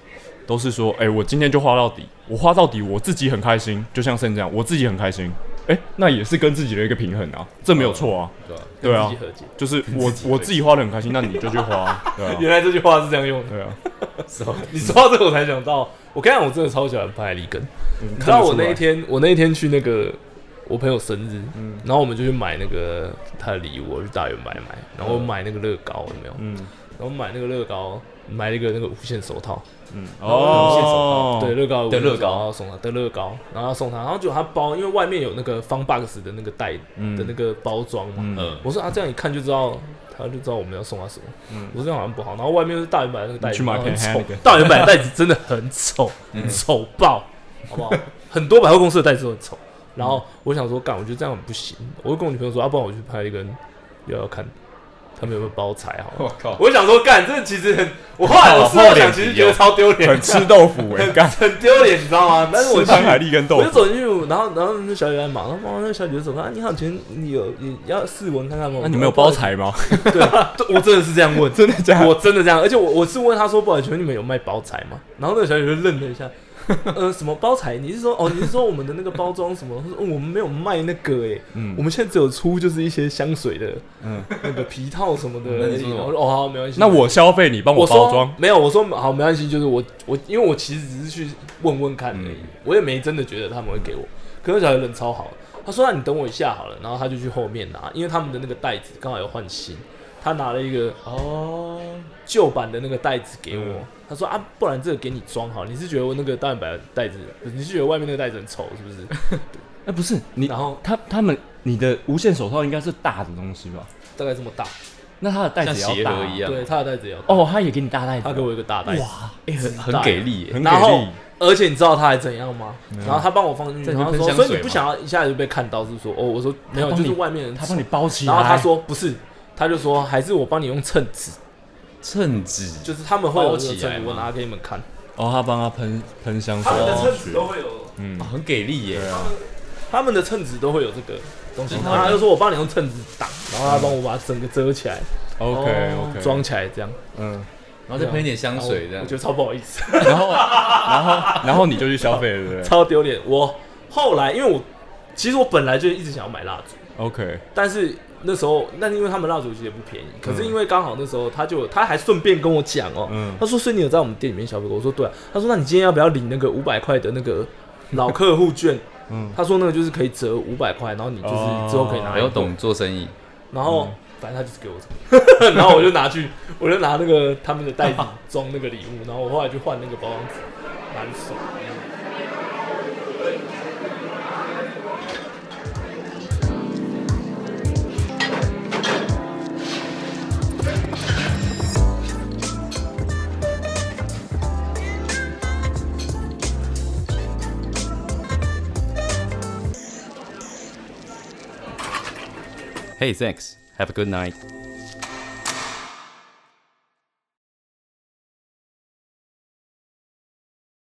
[SPEAKER 5] 都是说，哎、我今天就花到底，我花到底，我自己很开心，就像现在这样，我自己很开心，哎、那也是跟自己的一个平衡啊，这没有错啊，
[SPEAKER 1] 对啊？
[SPEAKER 5] 对啊。就是我我自己花的很开心，那你就去花，对啊，
[SPEAKER 2] 原来这句话是这样用的。
[SPEAKER 5] 对啊，
[SPEAKER 2] 你说到这个，我才想到，我跟你讲，我真的超喜欢拍立根。
[SPEAKER 5] 你
[SPEAKER 2] 你知道我那一天，我那一天去那个我朋友生日，嗯然后我们就去买那个他的礼物，我去大圆买买，然后买那个乐高有没有？
[SPEAKER 5] 嗯
[SPEAKER 2] 然后买那个乐高，买了一个那个无线手套，
[SPEAKER 5] 嗯。
[SPEAKER 2] 哦，对，乐高
[SPEAKER 1] 的乐高。
[SPEAKER 2] 然后送他的乐高，然后要送他，然后就他包，因为外面有那个方 box 的那个袋
[SPEAKER 5] 嗯。
[SPEAKER 2] 的那个包装嘛，
[SPEAKER 5] 嗯。
[SPEAKER 1] 嗯，
[SPEAKER 2] 我说啊，这样一看就知道，他就知道我们要送他什么。我说这样好像不好。然后外面是大圆版的那个袋子，很丑。大圆版的袋子真的很丑，丑爆，好不好？很多百货公司的袋子都很丑。然后我想说，干，我觉得这样很不行。我就跟我女朋友说，要、啊不然我去拍一根，要要看他们有没有包材好。
[SPEAKER 1] 我靠，
[SPEAKER 2] 我想说，干，这其实很，我后来我事后想，其实觉得超丢脸，
[SPEAKER 5] 很吃豆腐哎，干
[SPEAKER 2] 很丢脸，你知道吗？但是我去
[SPEAKER 5] 海利跟豆腐
[SPEAKER 2] 我就，走进去，然后然后那小姐在忙，然后那个小姐就走看，啊，你好，请问你有你要试闻看看吗？
[SPEAKER 5] 那你们有包材吗？
[SPEAKER 2] 对，对我真的是这样问，
[SPEAKER 5] 真的假的
[SPEAKER 2] 我真的这样，而且我我是问他说，不好意思，请问你们有卖包材吗？然后那个小姐就愣了一下，呃，什么包材？你是说哦，你是说我们的那个包装什么？他说、哦我们没有卖那个诶，
[SPEAKER 5] 嗯
[SPEAKER 2] 我们现在只有出就是一些香水的
[SPEAKER 5] 嗯，
[SPEAKER 2] 那个皮套什么的而已。
[SPEAKER 1] 那你说
[SPEAKER 2] 哦好，没关系。
[SPEAKER 5] 那我消费你帮
[SPEAKER 2] 我
[SPEAKER 5] 包装，
[SPEAKER 2] 没有，我说好没关系，就是我我因为我其实只是去问问看而已，
[SPEAKER 5] 嗯
[SPEAKER 2] 我也没真的觉得他们会给我。可是小孩人超好，他说那你等我一下好了，然后他就去后面拿，因为他们的那个袋子刚好有换新，他拿了一个
[SPEAKER 5] 哦，
[SPEAKER 2] 旧版的那个袋子给我，
[SPEAKER 5] 嗯。
[SPEAKER 2] 他说啊，不然这个给你装好。你是觉得我那个大白的袋子，你是觉得外面那个袋子很丑是不是？
[SPEAKER 5] 哎不是你，
[SPEAKER 2] 然后
[SPEAKER 5] 他他们你的无线手套应该是大的东西吧？
[SPEAKER 2] 大概这么大，
[SPEAKER 5] 那他的袋
[SPEAKER 1] 像
[SPEAKER 5] 子也要大啊。
[SPEAKER 1] 一样，
[SPEAKER 2] 对，他的袋子也要大，
[SPEAKER 5] 哦，他也给你大袋子，
[SPEAKER 2] 他给我一个大袋子，
[SPEAKER 5] 哇，
[SPEAKER 1] 哎，很很给力耶，
[SPEAKER 5] 很给
[SPEAKER 2] 然后
[SPEAKER 5] 力，
[SPEAKER 2] 而且你知道他还怎样吗？然后他帮我放进去，然后说，
[SPEAKER 1] 喷香
[SPEAKER 2] 所以你不想要一下子就被看到，是说哦，我说没有，就是外面人
[SPEAKER 5] 他帮你包起来，
[SPEAKER 2] 然后他说不是，他就说还是我帮你用秤纸，
[SPEAKER 1] 称纸
[SPEAKER 2] 就是他们会有
[SPEAKER 1] 起来
[SPEAKER 2] 我拿给你们看，
[SPEAKER 5] 哦，他帮他喷喷香水。
[SPEAKER 2] 他们的
[SPEAKER 5] 上去
[SPEAKER 2] 称纸都，会有，
[SPEAKER 5] 嗯。
[SPEAKER 1] 哦，很给力耶，
[SPEAKER 5] 啊，
[SPEAKER 2] 他们的称纸都会有这个东西，
[SPEAKER 1] 嗯。
[SPEAKER 2] 然后他就说我帮你用秤纸挡，然后他帮我把整个遮起来
[SPEAKER 5] ，OK OK，
[SPEAKER 2] 装起来这样，
[SPEAKER 5] 嗯，
[SPEAKER 1] 然后再喷一点香水这样。
[SPEAKER 2] 我觉，得超不好意思，
[SPEAKER 5] 然后然后然后你就去消费了，对不对？
[SPEAKER 2] 超丢脸。我后来因为我其实我本来就一直想要买蜡烛
[SPEAKER 5] ，OK，
[SPEAKER 2] 但是那时候那因为他们蜡烛其实也不便宜，可是因为刚好那时候他就他还顺便跟我讲哦、
[SPEAKER 5] 嗯。
[SPEAKER 2] 他说所以你有在我们店里面消费过？我说对。啊，他说那你今天要不要领那个五百块的那个老客户券？
[SPEAKER 5] 嗯。
[SPEAKER 2] 他说那个就是可以折五百块，然后你就是之后可以拿
[SPEAKER 1] 还要懂做生意，
[SPEAKER 2] 然后、反正他就是给我这个，然后我就拿去，我就拿那个他们的袋子装那个礼物，然后我后来就换那个包装纸拿去
[SPEAKER 1] Hey, thanks. Have a good night.